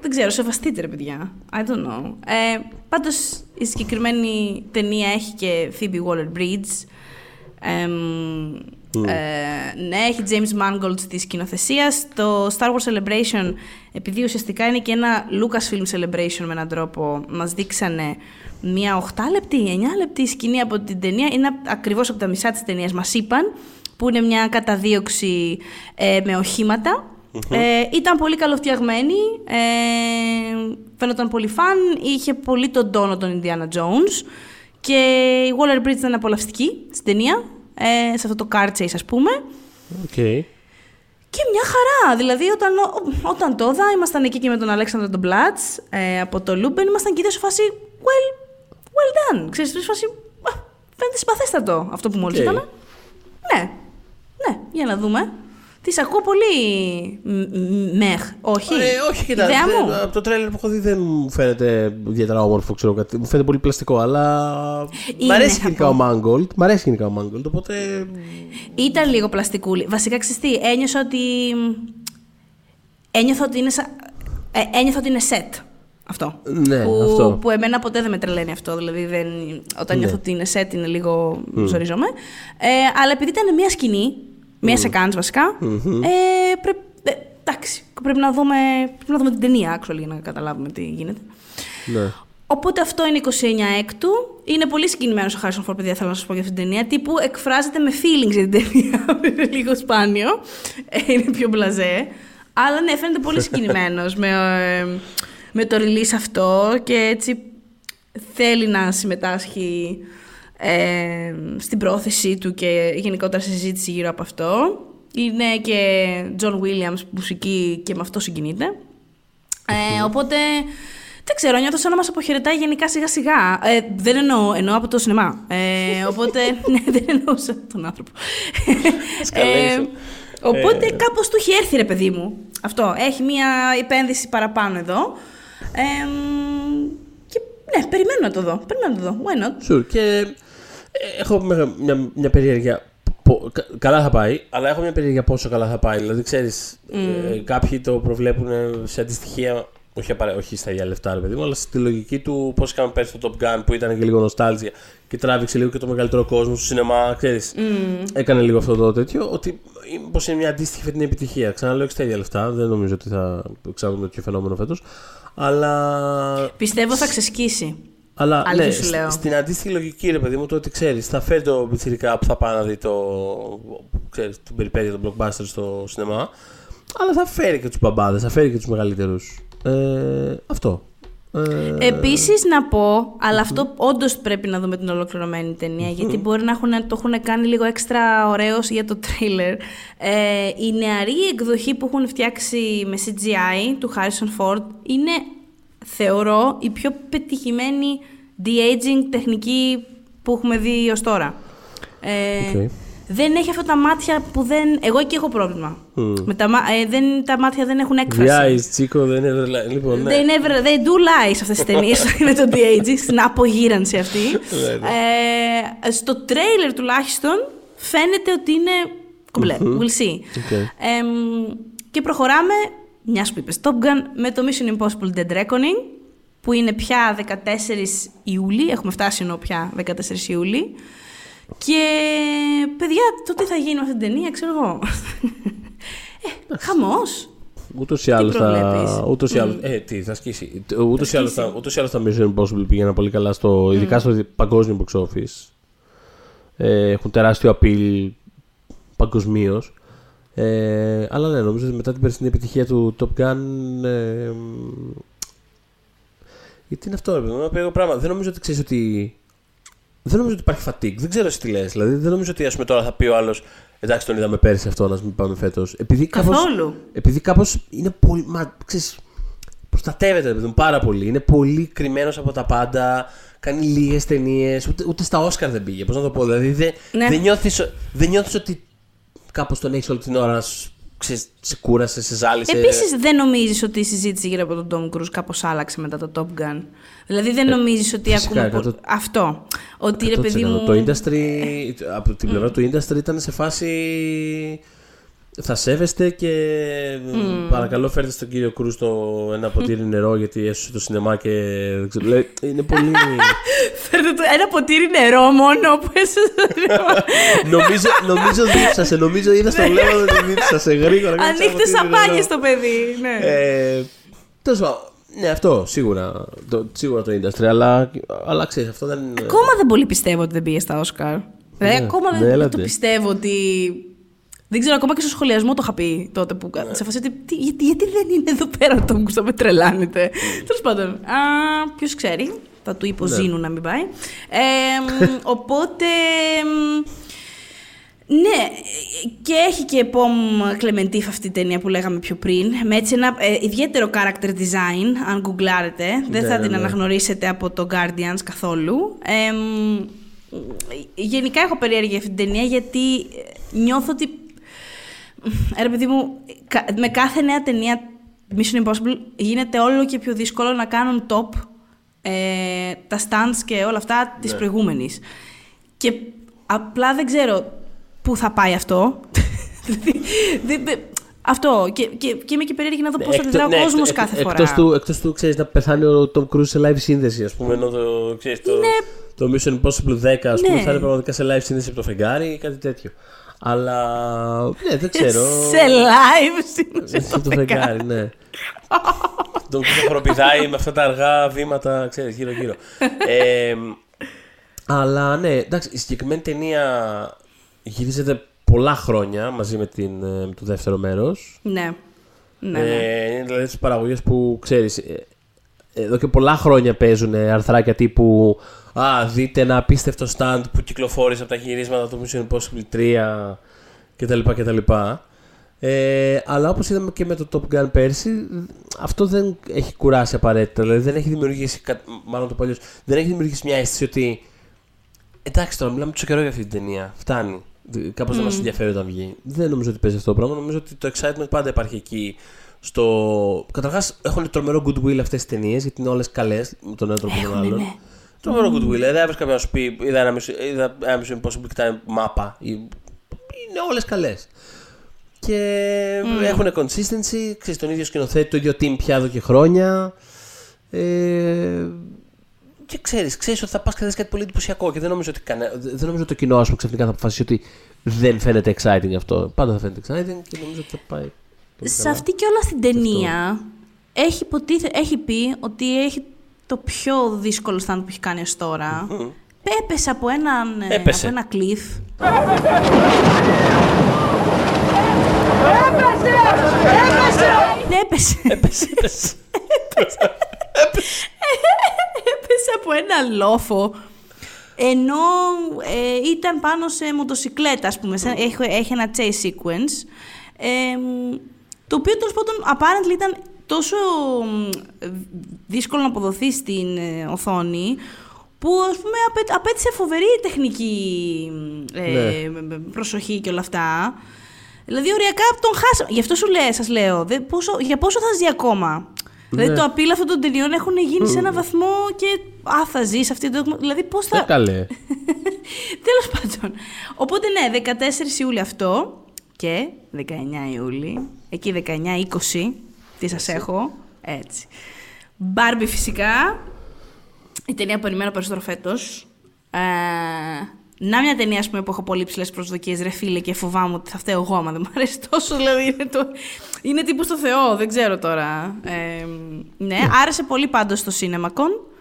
δεν ξέρω, σεβαστείτε ρε παιδιά. I don't know. Ε, πάντως η συγκεκριμένη ταινία έχει και Phoebe Waller-Bridge. Εμ, ε, ναι, έχει James Mangold στη σκηνοθεσίας. Το Star Wars Celebration, επειδή ουσιαστικά είναι και ένα Lucasfilm Celebration με έναν τρόπο, μας δείξανε μια 8 λεπτή, 9 λεπτή σκηνή από την ταινία. Είναι ακριβώς από τα μισά της ταινίας, μας είπαν, που είναι μια καταδίωξη ε, με οχηματα Ε, ήταν πολύ καλοφτιαγμένη, ε, φαίνονταν πολύ fun, είχε πολύ τον τόνο των Indiana Jones και η Waller Bridge ήταν απολαυστική στην ταινία, ε, σε αυτό το car chase ας πούμε. Οκ. Και μια χαρά. Δηλαδή, όταν, ο- όταν το είδα, ήμασταν εκεί και με τον Αλέξανδρο τον Μπλάτς ε, από το Λούμπεν, ήμασταν και σε φάση. Well, well done. Ξέρεις, σε φάση. «Α, Φαίνεται συμπαθέστατο αυτό που μόλις Οκ. ήταν. Ναι. Ναι, για να δούμε. Τη ακούω πολύ. μ- μ- Μεχ. Όχι; Ε, όχι, κοιτά. Ιδέα δεν- μου. Από το τρέλερ που έχω δει δεν μου φαίνεται ιδιαίτερα όμορφο, ξέρω κάτι. Μου φαίνεται πολύ πλαστικό, αλλά. Είναι, μ' αρέσει θα γενικά πω. ο Mangold. Μ' αρέσει γενικά ο Mangold, οπότε. Ήταν λίγο πλαστικούλη. Βασικά, ξέρεις τι, ένιωσα ότι... Ένιωθα ότι είναι, σα... ε, ένιωθα ότι είναι set. Αυτό. Ναι, που, αυτό. που εμένα ποτέ δεν με τρελαίνει αυτό. Δηλαδή, δεν, όταν Ναι. νιώθω ότι είναι set, είναι λίγο. ζορίζομαι. Ε, αλλά επειδή ήταν μια σκηνή Μία σε κάνεις βασικά. Ε, πρέ- ε, εντάξει, πρέπει να, δούμε, πρέπει να δούμε την ταινία, actually, για να καταλάβουμε τι γίνεται. Ναι. Οπότε αυτό είναι 29 έκτου. Είναι πολύ συγκινημένος ο Χάρισον Φόρ, παιδιά, θέλω να σας πω για αυτή την ταινία. Τύπου εκφράζεται με feelings για την ταινία. είναι λίγο σπάνιο. Ε, είναι πιο μπλαζέ. Αλλά ναι, φαίνεται πολύ συγκινημένος με, ε, με το release αυτό και έτσι θέλει να συμμετάσχει ε, στην πρόθεσή του και γενικότερα στη συζήτηση γύρω από αυτό. Είναι και John Williams μουσική και με αυτό συγκινείται. Ε, οπότε δεν ξέρω, νιώθω σαν να μας αποχαιρετάει γενικά σιγά σιγά. Ε, δεν εννοώ, εννοώ από το σινεμά. Ε, οπότε ναι, δεν εννοούσα τον άνθρωπο. Escalation. οπότε Ε. κάπως του έχει έρθει ρε παιδί μου. Αυτό. Έχει μία επένδυση παραπάνω εδώ. Ε, και ναι, περιμένω να το δω. Περιμένω να το δω. Why not? Sure. Και ε, έχω μια, μια, μια περιέργεια. πο- κα- καλά θα πάει, αλλά έχω μια περιέργεια πόσο καλά θα πάει. Δηλαδή, ξέρεις, ε, κάποιοι το προβλέπουν σε αντιστοιχεία. Όχι, απαραί- όχι στα ίδια λεφτά, ρε παιδί μου, αλλά στη λογική του πώς είχαμε πέρσι το Top Gun που ήταν και λίγο νοστάλγια και τράβηξε λίγο και το μεγαλύτερο κόσμο στο σινεμά. Ξέρεις, Έκανε λίγο αυτό το τέτοιο. Ότι πω είναι μια αντίστοιχη φετινή επιτυχία. Ξαναλέω, όχι στα ίδια λεφτά. Δεν νομίζω ότι θα εξάγουμε τέτοιο φαινόμενο φέτος. Αλλά Πιστεύω θα ξεσκίσει. Αλλά Αλήθεια ναι, σου σ- λέω. στην αντίστοιχη λογική, ρε παιδί μου, το ότι ξέρεις, θα φέρει το πιτσιρικά που θα πάει να δει το. ξέρεις, την περιπέτεια των blockbuster στο σινεμά. Αλλά θα φέρει και τους μπαμπάδες, θα φέρει και τους μεγαλύτερους. Ε, αυτό. Ε, Επίσης να πω, αλλά αυτό όντως πρέπει να δούμε την ολοκληρωμένη ταινία, γιατί μπορεί να έχουν, το έχουν κάνει λίγο έξτρα ωραίος για το τρέιλερ. Ε, η νεαρή εκδοχή που έχουν φτιάξει με CGI του Harrison Ford είναι, θεωρώ, η πιο πετυχημένη de-aging τεχνική που έχουμε δει ως τώρα. Ε, Οκ. Δεν έχει αυτά τα μάτια που δεν... Εγώ εκεί έχω πρόβλημα. Με τα, μα- ε, δεν, τα μάτια δεν έχουν έκφραση. Βιάζει, Τσίκο, δεν είναι. ρελα- Λοιπόν, ναι. They, never, they do lie σε αυτές τις ταινίες με το de-aging, στην απογήρανση αυτή. Ναι, ε, στο τρέιλερ τουλάχιστον φαίνεται ότι είναι κομπλέ. We'll see. OK. Εμ, και προχωράμε, μιας που είπες Top Gun, με το Mission Impossible Dead Reckoning, που είναι πια 14 Ιούλη, έχουμε φτάσει ενώ πια 14 Ιούλη. Και παιδιά, το τι θα γίνει με αυτή την ταινία, ξέρω εγώ. ε, χαμός. Ούτως ή άλλως θα. προβλέπεις; Ούτως ή άλλως, ε, τι, θα σκίσει. Ούτως ή άλλως τα, ούτως ή άλλως τα Mission Impossible πήγαιναν πολύ καλά, στο, ειδικά στο παγκόσμιο box office. Ε, έχουν τεράστιο appeal παγκοσμίως. Ε, αλλά ναι, νομίζω ότι μετά την περσινή επιτυχία του Top Gun. Ε, μ, γιατί είναι αυτό, ρε παιδί μου, ένα περίεργο πράγμα. Δεν νομίζω ότι ξέρεις ότι. Δεν νομίζω ότι υπάρχει fatigue. Δεν ξέρω εσύ τι λες. Δηλαδή, δεν νομίζω ότι ας πούμε, τώρα θα πει ο άλλος. Εντάξει, τον είδαμε πέρσι αυτό, να μην πάμε φέτος. Επειδή κάπως, Καθόλου. επειδή κάπως είναι πολύ. Μα, ξέρεις, προστατεύεται ρε παιδί μου, πάρα πολύ. Είναι πολύ κρυμμένος από τα πάντα. Κάνει λίγες ταινίες. Ούτε, ούτε στα Όσκαρ δεν πήγε. Πώς να το πω. Δηλαδή δεν Ναι. δεν νιώθεις, δεν νιώθεις ότι κάπως τον έχεις όλη την ώρα να σου- ξέρεις, σε κούρασε, σε ζάλισε. Επίσης, δεν νομίζεις ότι η συζήτηση γύρω από τον Tom Cruise κάπως άλλαξε μετά το Top Gun; Δηλαδή, δεν νομίζεις ότι Ε, φυσικά, ακούμε. πο- εκατό- Αυτό. Ότι ρε παιδί μου. Το industry, από την πλευρά του industry ήταν σε φάση. Θα σέβεστε και παρακαλώ φέρτε στον κύριο Κρούς το ένα ποτήρι νερό γιατί έσωσε το σινεμά και δεν ξέρω, λέει, είναι πολύ... Φέρτε το- ένα ποτήρι νερό μόνο που έσαι. νομίζω, νομίζω δίψασε, νομίζω είδα στο βλέμμα ότι δίψασε γρήγορα. και Ανοίχτες ποτήρι σαπάνιε νερό. στο παιδί. Ναι. Ε, τέλος πάντων, ναι αυτό σίγουρα, το, σίγουρα το industry αλλά, αλλά ξέρεις αυτό δεν είναι... Ακόμα δεν πολύ πιστεύω ότι δεν πήγε στα Όσκαρ. Δηλαδή, Ναι, ακόμα ναι, δεν έλατε. το πιστεύω ότι. Δεν ξέρω, ακόμα και στο σχολιασμό το είχα πει τότε που. Ναι. Σε φάση ότι. τι- γιατί, γιατί δεν είναι εδώ πέρα το Tom Cruise, θα με τρελάνετε. Τέλος πάντων. Ποιος ξέρει. Θα του υποζήνουν να μην πάει. Ε, μ, οπότε. μ, ναι, και έχει και Πομ Κλεμεντίφ αυτή η ταινία που λέγαμε πιο πριν. Με έτσι ένα ε, ιδιαίτερο character design, αν γκουγκλάρετε. Δεν Ναι, θα ναι, την ναι. αναγνωρίσετε από το Guardians καθόλου. Ε, μ, γενικά έχω περιέργεια αυτή την ταινία γιατί ε, νιώθω ότι. Ε, ρε παιδί μου, κα- με κάθε νέα ταινία Mission Impossible γίνεται όλο και πιο δύσκολο να κάνουν top ε, τα stunts και όλα αυτά της προηγούμενης. Και απλά δεν ξέρω πού θα πάει αυτό. Δηλαδή, δεν- δεν- αυτό. Και, και, και είμαι και περίεργη να δω πώς θα αντιδρά ο ναι, κόσμος εκ- κάθε εκ- φορά. Εκτός του, εκτός του ξέρεις, να πεθάνει ο Tom Cruise σε live σύνδεση, ας πούμε, ενώ το, ξέρεις, το, το Mission Impossible 10 ας πούμε, Ναι. θα είναι πραγματικά σε live σύνδεση από το φεγγάρι ή κάτι τέτοιο. Αλλά. Ναι, δεν ξέρω. Σε live σύνωσε Στο το φεγγάρι, ναι. Τον χοροπηδάει με αυτά τα αργά βήματα, ξέρεις, γύρω-γύρω. Ε, αλλά ναι, εντάξει, η συγκεκριμένη ταινία γυρίζεται πολλά χρόνια μαζί με, την, ε, με το δεύτερο μέρος. Ναι. Ναι, ναι. Ε, είναι δηλαδή τις παραγωγές που ξέρεις, ε, εδώ και πολλά χρόνια παίζουν αρθράκια τύπου Α, δείτε ένα απίστευτο stand που κυκλοφόρησε από τα γυρίσματα του Mission Impossible 3 κτλ. κτλ. Ε, αλλά όπως είδαμε και με το Top Gun πέρσι, αυτό δεν έχει κουράσει απαραίτητα. Δηλαδή δεν έχει δημιουργήσει, κα- μάλλον το παλιός, δεν έχει δημιουργήσει μια αίσθηση ότι εντάξει τώρα μιλάμε τόσο καιρό για αυτή την ταινία. Φτάνει. Κάπως δεν μας ενδιαφέρει όταν βγει. Δεν νομίζω ότι παίζει αυτό το πράγμα. Νομίζω ότι το excitement πάντα υπάρχει εκεί. Στο... Καταρχάς έχουν τρομερό goodwill αυτές τις ταινίες γιατί είναι όλες καλές με τον ένα τρόπο ή τον άλλον. ναι. Τρομερό goodwill. Δηλαδή, έβρε κάποιον να σου πει: Είδα ένα Mission- είδα ένα Mission Impossible και ήταν μάπα. Ή- Είναι όλες καλές. Και έχουν consistency, ξέρεις, τον ίδιο σκηνοθέτη, το ίδιο team πια εδώ και χρόνια. Ε, και ξέρεις, ξέρεις ότι θα πας και θα δεις κάτι πολύ εντυπωσιακό και δεν νομίζω ότι, κανε... δεν νομίζω ότι το κοινό ας πούμε, ξαφνικά θα αποφασίσει ότι δεν φαίνεται exciting αυτό. Πάντα θα φαίνεται exciting και νομίζω ότι θα πάει. πολύ Σε καλά. αυτή και όλα στην ταινία έχει, υποτίθε, έχει πει ότι έχει το πιο δύσκολο stand που έχει κάνει ως τώρα. Έπεσε από, έναν, ε, Έπεσε. από ένα κλειφ. Ναι, έπεσε. Έπεσε, έπεσε. έπεσε από ένα λόφο. Ενώ ε, ήταν πάνω σε μοτοσυκλέτα, ας πούμε. σαν- Έχει, έχει ένα chase sequence. Ε, μ, το οποίο τέλος πάντων apparently ήταν τόσο μ, δύσκολο να αποδοθεί στην ε, οθόνη που ας πούμε απέ- απέτησε φοβερή τεχνική ε, προσοχή και όλα αυτά. Δηλαδή οριακά τον χάσαμε. Γι' αυτό σου λέω, σας λέω, δε, πόσο, για πόσο θα ζει ακόμα; Δηλαδή το απειλ αυτών των ταινιών έχουν γίνει σε ένα βαθμό και α, θα ζεις αυτή το... Δηλαδή πώς θα... Ε, καλέ. Τέλος πάντων. Οπότε ναι, 14 Ιούλη αυτό και 19 Ιούλη, εκεί 19-20, τι σας έχω, έτσι. Μπάρμπι φυσικά, η ταινία που περιμένω περισσότερο φέτος. Ε, να μια ταινία ας πούμε, που έχω πολύ ψηλές προσδοκίες, ρε φίλε, και φοβάμαι ότι θα φταίω εγώ άμα δεν μου αρέσει τόσο, δηλαδή είναι, το... είναι τύπου στο Θεό, δεν ξέρω τώρα. Ε, ναι, άρεσε πολύ πάντως στο CinemaCon.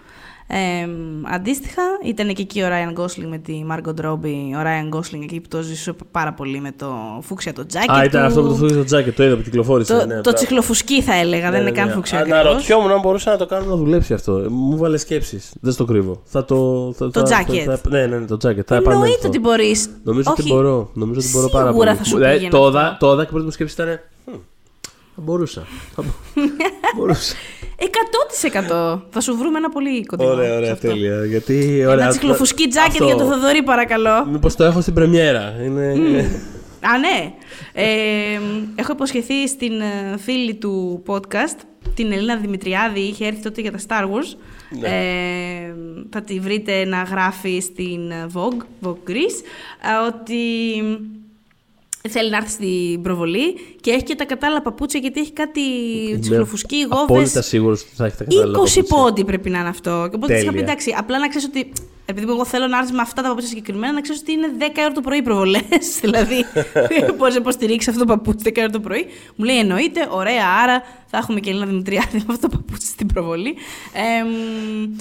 Ε, αντίστοιχα, ήταν και εκεί ο Ράιαν Γκόσλινγκ με τη Μάργκο Ντρόμπι. Ο Ράιαν Γκόσλινγκ εκεί που το ζήσε πάρα πολύ με το φούξια το τζάκι. Α, ήταν του. αυτό που το φούγει στο τζάκι, το είδα που κυκλοφόρησε. Το, ναι, το μπράβο. τσιχλοφουσκί θα έλεγα, δεν Ναι, είναι ναι, καν ναι. φούξια. ακριβώς. Αναρωτιόμουν αν μπορούσα να το κάνω να δουλέψει αυτό. Μου βάλε σκέψεις. Δεν στο κρύβω. Θα το. Θα, Το θα- jacket. θα- θα- ναι, ναι, ναι, το jacket. Θα Εννοείται επανέλθω. ότι μπορείς. Νομίζω ότι μπορώ. Νομίζω ότι μπορώ πάρα πολύ. Σίγουρα θα σου Δηλαδή, πήγαινε το αυτό. είδα- Το είδα και η πρώτη μου σκέψη ήταν. «Μμ, Θα μπορούσα. Θα μπο- μπορούσα. 100% θα σου βρούμε ένα πολύ κοντινό. Ωραία, σε ωραία, αυτό. τέλεια. Γιατί. Ωραία, Ένα τσιχλοφουσκί τζάκετ αυτό- για το Θοδωρή, παρακαλώ. Μήπως το έχω στην πρεμιέρα. Είναι. Α, ναι. Ε, έχω υποσχεθεί στην ε, φίλη του podcast, την Ελίνα Δημητριάδη, είχε έρθει τότε για τα Star Wars. Ναι. Ε, θα τη βρείτε να γράφει στην ε, Vogue, Vogue Greece, ε, ότι θέλει να έρθει στην προβολή και έχει και τα κατάλληλα παπούτσια γιατί έχει κάτι τσιχλοφουσκί, Είμαι γόβες. Απόλυτα σίγουρος ότι θα έχει τα κατάλληλα 20 παπούτσια. πόντι πρέπει να είναι αυτό. Και οπότε της είχα πει Τέλεια. εντάξει, απλά να ξέρεις ότι. Επειδή εγώ θέλω να έρθει με αυτά τα παπούτσια συγκεκριμένα, να ξέρεις ότι είναι 10 ώρα το πρωί προβολές. δηλαδή, μπορείς να υποστηρίξεις αυτό το παπούτσι 10 ώρα το πρωί. Μου λέει εννοείται, ωραία, άρα θα έχουμε και Ελίνα Δημητριάδη με αυτό το παπούτσι στην προβολή. Ε, μ,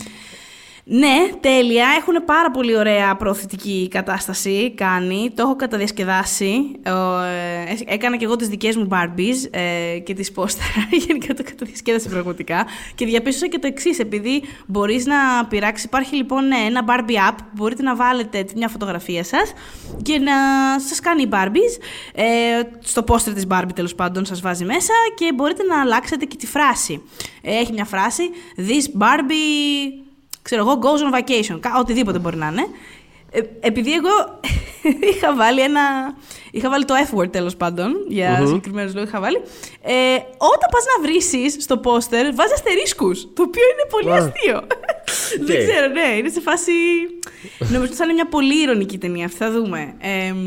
ναι, τέλεια. Έχουν πάρα πολύ ωραία προωθητική κατάσταση κάνει. Το έχω καταδιασκεδάσει. Ο, ε, έκανα και εγώ τις δικές μου Barbies ε, και τις πόστερα. Γενικά το καταδιασκέδασε πραγματικά. Και διαπίστωσα και το εξής. Επειδή μπορείς να πειράξεις, υπάρχει λοιπόν ναι, ένα Barbie app που μπορείτε να βάλετε μια φωτογραφία σας και να σας κάνει οι Barbies. Ε, στο πόστερ της Barbie τέλος πάντων σας βάζει μέσα και μπορείτε να αλλάξετε και τη φράση. Ε, έχει μια φράση This Barbie ξέρω εγώ, goes on vacation, κα- οτιδήποτε μπορεί να είναι. Ε, επειδή εγώ είχα βάλει ένα. Είχα βάλει το F-word τέλος πάντων, για συγκεκριμένους λόγους είχα βάλει. Ε, όταν πας να βρει στο πόστερ, βάζεις αστερίσκους. Το οποίο είναι πολύ Α. αστείο. Δεν Οκ. ξέρω, ναι, είναι σε φάση. Νομίζω ότι θα είναι μια πολύ ειρωνική ταινία αυτή, θα δούμε. Ε, μ,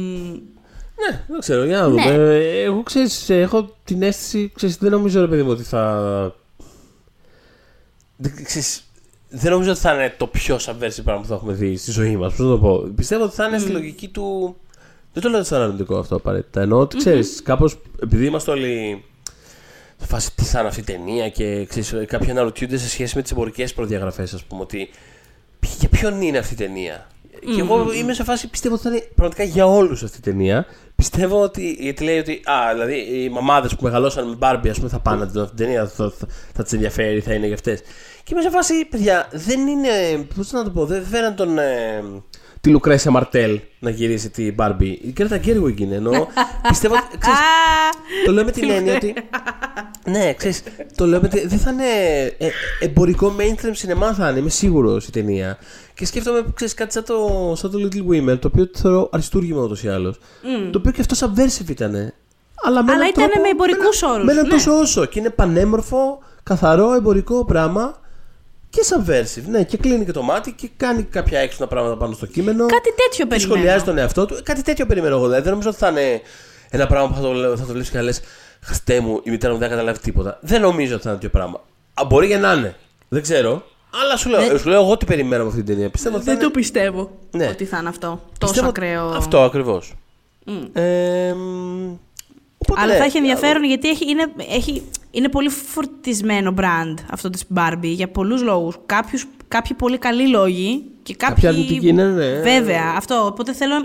Ναι, δεν ξέρω, για να δούμε. Ναι. Ε, Εγώ ξέρεις, έχω την αίσθηση, ξέρεις, δεν νομίζω ρε παιδί μου ότι θα... Δεν, ξέρεις, δεν νομίζω ότι θα είναι το πιο subversive πράγμα που θα έχουμε δει στη ζωή μας. Πώς να το πω. Πιστεύω ότι θα είναι στη λογική του Δεν το λέω σαν αρνητικό αυτό απαραίτητα. Εννοώ ότι ξέρεις, κάπως επειδή είμαστε όλοι. Σε φάση τι θα είναι αυτή η ταινία και ξέρεις, κάποιοι αναρωτιούνται σε σχέση με τις εμπορικές προδιαγραφές, ας πούμε, ότι ποι- για ποιον είναι αυτή η ταινία. Και εγώ είμαι σε φάση πιστεύω ότι θα είναι πραγματικά για όλους αυτή η ταινία. Πιστεύω ότι. Γιατί λέει ότι. Α, δηλαδή οι μαμάδες που μεγαλώσαν με Barbie, ας πούμε, θα πάνε να δουν αυτή την ταινία, θα, θα, θα τις ενδιαφέρει, θα είναι για αυτές. Και είμαι σε φάση, παιδιά, δεν είναι. Πώς να το πω, δεν φέραν τον. Ε, τη Λουκρέσια Μαρτέλ να γυρίσει την Barbie. Η Γκρέτα Γκέρουιγκ είναι. Ενώ πιστεύω. ότι- Ξέρεις, το λέω με την έννοια ότι. Ναι, ξέρεις, το λέω με την. Δεν θα είναι. ε, εμπορικό mainstream σινεμά θα είναι, είμαι σίγουρος η ταινία. Και σκέφτομαι, ξέρεις, κάτι σαν το, σαν το Little Women, το οποίο το θεωρώ αριστούργημα ούτως ή άλλως. Το οποίο και αυτό subversive ήταν. Αλλά, με Αλλά έναν ήτανε τρόπο- με εμπορικούς με ένα- όρους, Με ένα ναι. τόσο όσο. Και είναι πανέμορφο, καθαρό, εμπορικό πράγμα. Και subversive, ναι, και κλείνει και το μάτι και κάνει κάποια έξυπνα πράγματα πάνω στο κείμενο. Κάτι τέτοιο Και περιμένω. σχολιάζει τον εαυτό του. Κάτι τέτοιο περιμένω εγώ. Δηλαδή δεν νομίζω ότι θα είναι ένα πράγμα που θα το, λέω- θα το βλέπει και θα λες Χαστέ μου, η μητέρα μου δεν θα καταλάβει τίποτα. Δεν νομίζω ότι θα είναι τέτοιο πράγμα. Α, μπορεί και να είναι. Δεν ξέρω. Αλλά σου λέω, σου λέω εγώ τι περιμένω από αυτή την ταινία. Πιστεύω ότι θα Δεν το είναι... πιστεύω Ναι. ότι θα είναι αυτό. Τόσο πιστεύω- ακραίο. Αυτό ακριβώς. Ε, μ, οπότε, Αλλά ναι, θα έχει ενδιαφέρον γιατί έχει, είναι, έχει, είναι πολύ φορτισμένο brand αυτό της Barbie για πολλούς λόγους. Κάποιους, κάποιοι πολύ καλοί λόγοι και κάποιοι... Κάποιοι αρνητικοί είναι, ναι. Βέβαια, αυτό. Οπότε θέλω...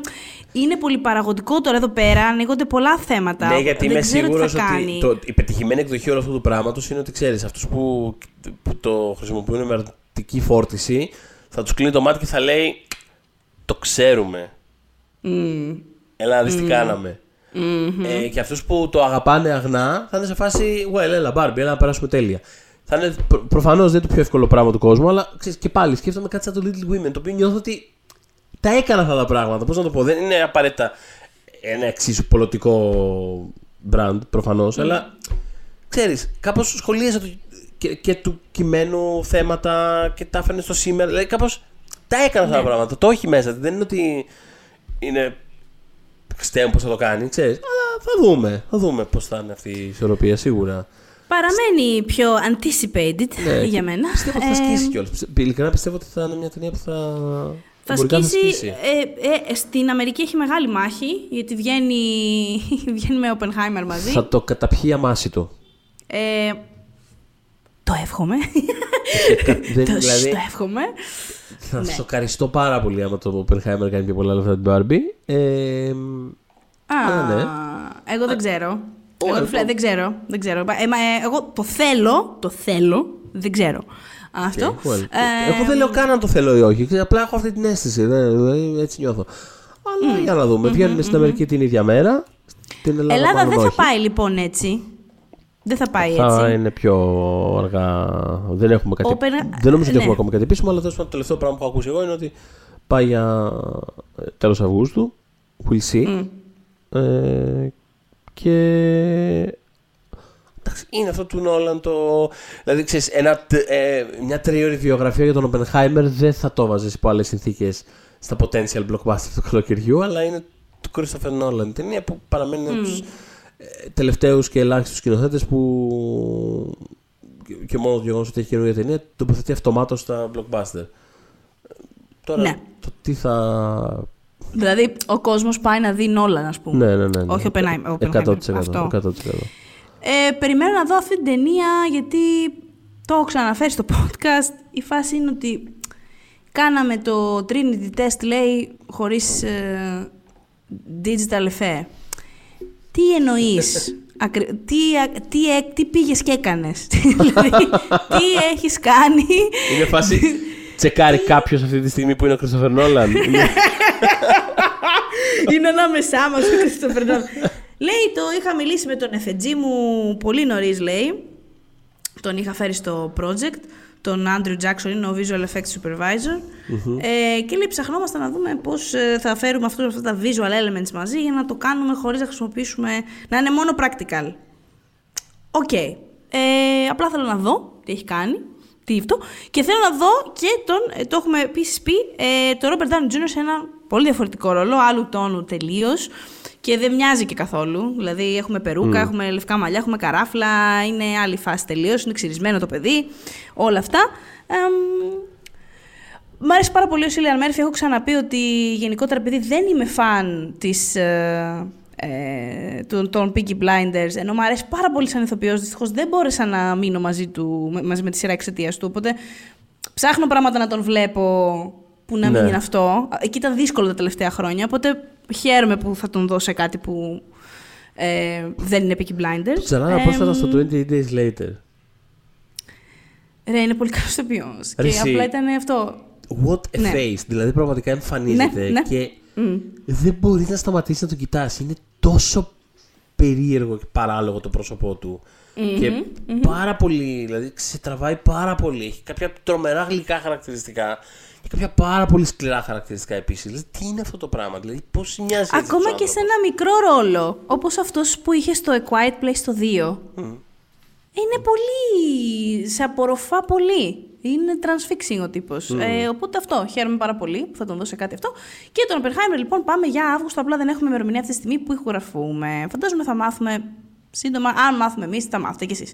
Είναι πολύ παραγωγικό τώρα εδώ πέρα, ανοίγονται πολλά θέματα. Ναι, γιατί Δεν είμαι ξέρω τι σίγουρος θα κάνει. ότι το, η πετυχημένη εκδοχή όλου αυτού του πράγματος είναι ότι ξέρεις, αυτούς που, που το χρησιμοποιούν με αρνητική φόρτιση θα τους κλείνει το μάτι και θα λέει Το ξέρουμε. Έλα να δεις τι κάναμε. Ε, και αυτούς που το αγαπάνε αγνά θα είναι σε φάση Well, έλα, Barbie, έλα να περάσουμε τέλεια. Θα είναι προ, προφανώς δεν είναι το πιο εύκολο πράγμα του κόσμου, αλλά ξέρεις, και πάλι σκέφτομαι κάτι σαν το Little Women, το οποίο νιώθω ότι τα έκανα αυτά τα πράγματα. Πώς να το πω, δεν είναι απαραίτητα ένα εξίσου πολιτικό brand προφανώς, αλλά ξέρεις, κάπως σχολίαζε το, και, και του κειμένου θέματα και τα έφερνε στο σήμερα. Δηλαδή, κάπως τα έκανα αυτά τα πράγματα. Το έχει μέσα. Δεν είναι ότι είναι. Ξέρουμε πώς θα το κάνει, ξέρεις. Αλλά θα δούμε. Θα δούμε πώς θα είναι αυτή η ισορροπία σίγουρα. Παραμένει πιο anticipated Ναι, για και μένα. Πιστεύω ότι θα Ε, σκίσει κιόλας. Ειλικρινά πιστεύω ότι θα είναι μια ταινία που θα. Θα εμπορικά σκίσει. Ε, ε, στην Αμερική έχει μεγάλη μάχη, γιατί βγαίνει, βγαίνει με Oppenheimer μαζί. Θα το καταπιεί αμάσιτο. Ε, το εύχομαι. Δεν, τος, δηλαδή, το εύχομαι. Θα σοκαριστώ πάρα πολύ άμα το Oppenheimer κάνει πιο πολλά λεφτά την Barbie. Ε, Α, Α, ναι. Εγώ δεν ξέρω. Ω, Εγώ, εγώ- φλε- δεν ξέρω. Δεν ξέρω. Ε, μα, ε, εγώ το θέλω, το θέλω, δεν ξέρω. Αυτό. well, Ε, εγώ δεν λέω καν αν το θέλω ή όχι. Ξέρω, Απλά έχω αυτή την αίσθηση. δεν- δηλαδή, έτσι νιώθω. Αλλά για να δούμε. Βγαίνουν στην Αμερική την ίδια μέρα. Στην Ελλάδα, Ελλάδα μάλλον δεν θα όχι. πάει λοιπόν έτσι. Δεν θα πάει Θα έτσι. είναι πιο αργά. Δεν έχουμε κάτι. Όπερα- Δεν νομίζω ότι ναι. έχουμε ακόμα κάτι επίσημο, αλλά τέλος πάντων το τελευταίο πράγμα που έχω ακούσει εγώ είναι ότι πάει για τέλος Αυγούστου. We'll see. Ε, και. Εντάξει, είναι αυτό του Νόλαν το. Δηλαδή, ξέρεις, ένα, τε- ε, μια τριώρη βιογραφία για τον Oppenheimer δεν θα το βάζεις υπό άλλες συνθήκες στα potential blockbuster του καλοκαιριού, αλλά είναι του Christopher Nolan. Ταινία που παραμένει mm. Του τελευταίους και ελάχιστους σκηνοθέτες που. και- και μόνος το γεγονός ότι έχει καινούργια ταινία τοποθετεί αυτομάτως στα blockbuster. Τώρα Ναι. το τι θα. Δηλαδή, ο κόσμος πάει να δει Νόλαν, ας πούμε. Ναι, ναι, ναι. ναι. Όχι ο Oppenheimer, ο Oppenheimer. 100%. Αυτό. 100%. Ε, περιμένω να δω αυτή την ταινία γιατί το έχω ξαναφέρει στο podcast. Η φάση είναι ότι κάναμε το Trinity test, λέει, χωρίς ε, digital effect. Τι εννοείς, ακρι- τι, α- τι, ε- τι πήγες και έκανες, δηλαδή, τι έχεις κάνει; Είναι φάση. Τσεκάρει κάποιος αυτή τη στιγμή που είναι ο Christopher Nolan. Είναι- είναι ανάμεσά μας ο Christopher Nolan. λέει, το είχα μιλήσει με τον FG μου πολύ νωρίς, λέει. Τον είχα φέρει στο project. Τον Andrew Jackson είναι ο Visual Effects Supervisor. Ε, και λέει, ψαχνόμαστε να δούμε πώς ε, θα φέρουμε αυτό, αυτά τα visual elements μαζί για να το κάνουμε χωρίς να χρησιμοποιήσουμε, να είναι μόνο practical. OK. Ε, απλά θέλω να δω τι έχει κάνει. Τι αυτό. Και θέλω να δω και τον, ε, το έχουμε επίσης πει, ε, το Robert Downey Jr. σε ένα πολύ διαφορετικό ρόλο, άλλου τόνου τελείως. Και δεν μοιάζει και καθόλου. Δηλαδή, έχουμε περούκα, έχουμε λευκά μαλλιά, έχουμε καράφλα, είναι άλλη φάση τελείως. Είναι ξυρισμένο το παιδί. Όλα αυτά. Εμ, Μ' αρέσει πάρα πολύ ο Σίλιαν Μέρφυ. Έχω ξαναπεί ότι γενικότερα επειδή δεν είμαι φαν της, ε, ε, των, των Peaky Blinders, ενώ μου αρέσει πάρα πολύ σαν ηθοποιός, δυστυχώς δεν μπόρεσα να μείνω μαζί, του, με- μαζί με τη σειρά εξαιτίας του. Οπότε ψάχνω πράγματα να τον βλέπω που να μην Ναι. είναι αυτό. Εκεί ήταν δύσκολο τα τελευταία χρόνια, οπότε χαίρομαι που θα τον δω σε κάτι που ε, δεν είναι Peaky Blinders. Ξανά Ε, πρόσφατα στο 28 Days Later. Ρε, είναι πολύ καλό ηθοποιό. Ρε, Και εσύ. απλά ήταν αυτό. What a Ναι. face. Δηλαδή πραγματικά εμφανίζεται Ναι, ναι. και δεν μπορείς να σταματήσεις να το κοιτάς. Είναι τόσο περίεργο και παράλογο το πρόσωπό του. και πάρα πολύ, δηλαδή σε τραβάει πάρα πολύ. Έχει κάποια τρομερά γλυκά χαρακτηριστικά και κάποια πάρα πολύ σκληρά χαρακτηριστικά επίσης. Δηλαδή, τι είναι αυτό το πράγμα, δηλαδή πώς μοιάζει έτσι Ακόμα αυτός ο και σε άνθρωπος; ένα μικρό ρόλο, όπως αυτός που είχε στο A Quiet Place το 2. Είναι πολύ... σε απορροφά πολύ. Είναι transfixing ο τύπος. Ε, οπότε αυτό, χαίρομαι πάρα πολύ που θα τον δώσω κάτι αυτό. Και τον Oppenheimer λοιπόν πάμε για Αύγουστο, απλά δεν έχουμε ημερομηνία αυτή τη στιγμή που ηχογραφούμε. Φαντάζομαι θα μάθουμε σύντομα, αν μάθουμε εμείς θα μάθετε κι εσείς.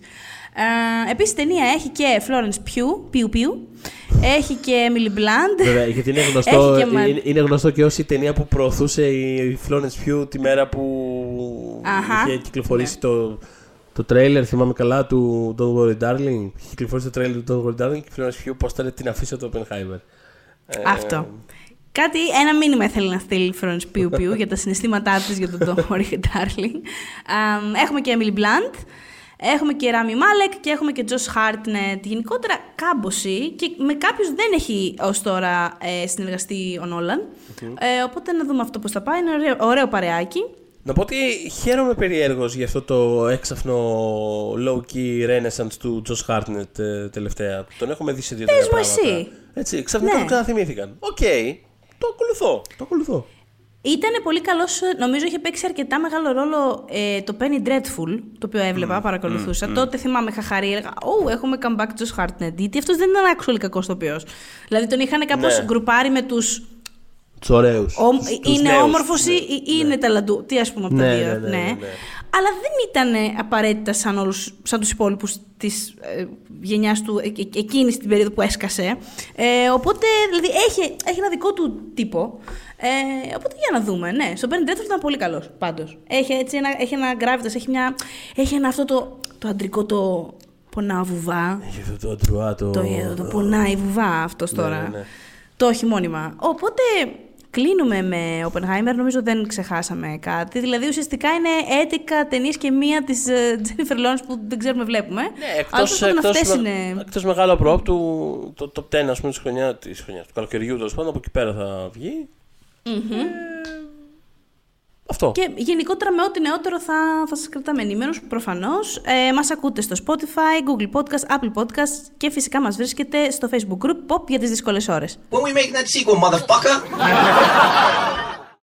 Ε, επίσης η ταινία έχει και Florence Pugh, Πιου Πιου, έχει και Emily Blunt. Βέβαια, γιατί είναι γνωστό, Έχει και μα- είναι, είναι γνωστό και ως η ταινία που προωθούσε η Florence Pugh τη μέρα που Αχα. είχε κυκλοφορήσει το, το τρέιλερ, θυμάμαι καλά, του Don't Worry Darling. Είχε κυκλοφορήσει το τρέιλερ του Don't Worry Darling και η Florence Pugh πόσταρε την αφίσα του Oppenheimer. Ε, Αυτό. Κάτι, ένα μήνυμα θέλει να στείλει η Florence Πιου Πιου για τα συναισθήματά της για τον Don't Worry Darling. Αμ, έχουμε και Emily Blunt, έχουμε και Rami Malek και έχουμε και Josh Hartnett. Γενικότερα κάμποση και με κάποιους δεν έχει ως τώρα ε, συνεργαστεί ο Νόλαν. Ε, οπότε να δούμε αυτό πώς θα πάει. Είναι ωραίο, ωραίο παρεάκι. Να πω ότι χαίρομαι περιέργως για αυτό το έξαφνο low-key renaissance του Josh Hartnett ε, τελευταία. Τον έχουμε δει σε δύο-τρία Πες μου πράγματα. εσύ. Έτσι, ξαφνικά Ναι. το ξαναθυμήθηκαν. Οκ, το ακολουθώ, το ακολουθώ. Ήταν πολύ καλός, νομίζω είχε παίξει αρκετά μεγάλο ρόλο ε, το Penny Dreadful, το οποίο έβλεπα, παρακολουθούσα. Τότε θυμάμαι, είχα χαρεί, έλεγα Ω, έχουμε comeback Josh Hartnett. Γιατί αυτός δεν ήταν actually κακός ηθοποιός. Δηλαδή τον είχαν κάπως Ναι. γκρουπάρει με τους. Τους ωραίους. Τους- τους Είναι νέους, όμορφος ναι. ή, ή είναι ταλαντού. Τι ας πούμε από τα Ναι, δύο. ναι, ναι, ναι, ναι. Αλλά δεν ήταν απαραίτητα σαν, όλους, σαν τους υπόλοιπους της ε, γενιάς του ε, ε, εκείνης την περίοδο που έσκασε. Ε, οπότε, δηλαδή, έχει, έχει ένα δικό του τύπο. Ε, οπότε, για να δούμε. Ναι, στον Penny Dreadful ήταν πολύ καλός, πάντως. Έχει, έτσι, ένα, έχει ένα gravitas, έχει, μια, έχει ένα αυτό το, το αντρικό το πονά βουβά. Έχει αυτό το αντρουά, το... Το, το, το πονάει βουβά αυτός τώρα. ναι, ναι. Το έχει μόνιμα. Οπότε κλείνουμε με Oppenheimer, νομίζω δεν ξεχάσαμε κάτι. Δηλαδή ουσιαστικά είναι 11 ταινίες και μία της Jennifer Lawrence που δεν ξέρουμε βλέπουμε. Ναι, Αλλά εκτός, τέλος πάντων εκτός, αυτές με- είναι. εκτός μεγάλο πρόπ του, το top 10 ας πούμε της χρονιάς, της χρονιάς, του καλοκαιριού τέλος πάντων, από εκεί πέρα θα βγει. Ε, αυτό. Και γενικότερα με ό,τι νεότερο θα, θα σας κρατάμε ενήμερους προφανώς. Ε, μας ακούτε στο Spotify, Google Podcast, Apple Podcast και φυσικά μας βρίσκεται στο Facebook group Pop για τις δύσκολες ώρες. When we make that sequel, motherfucker!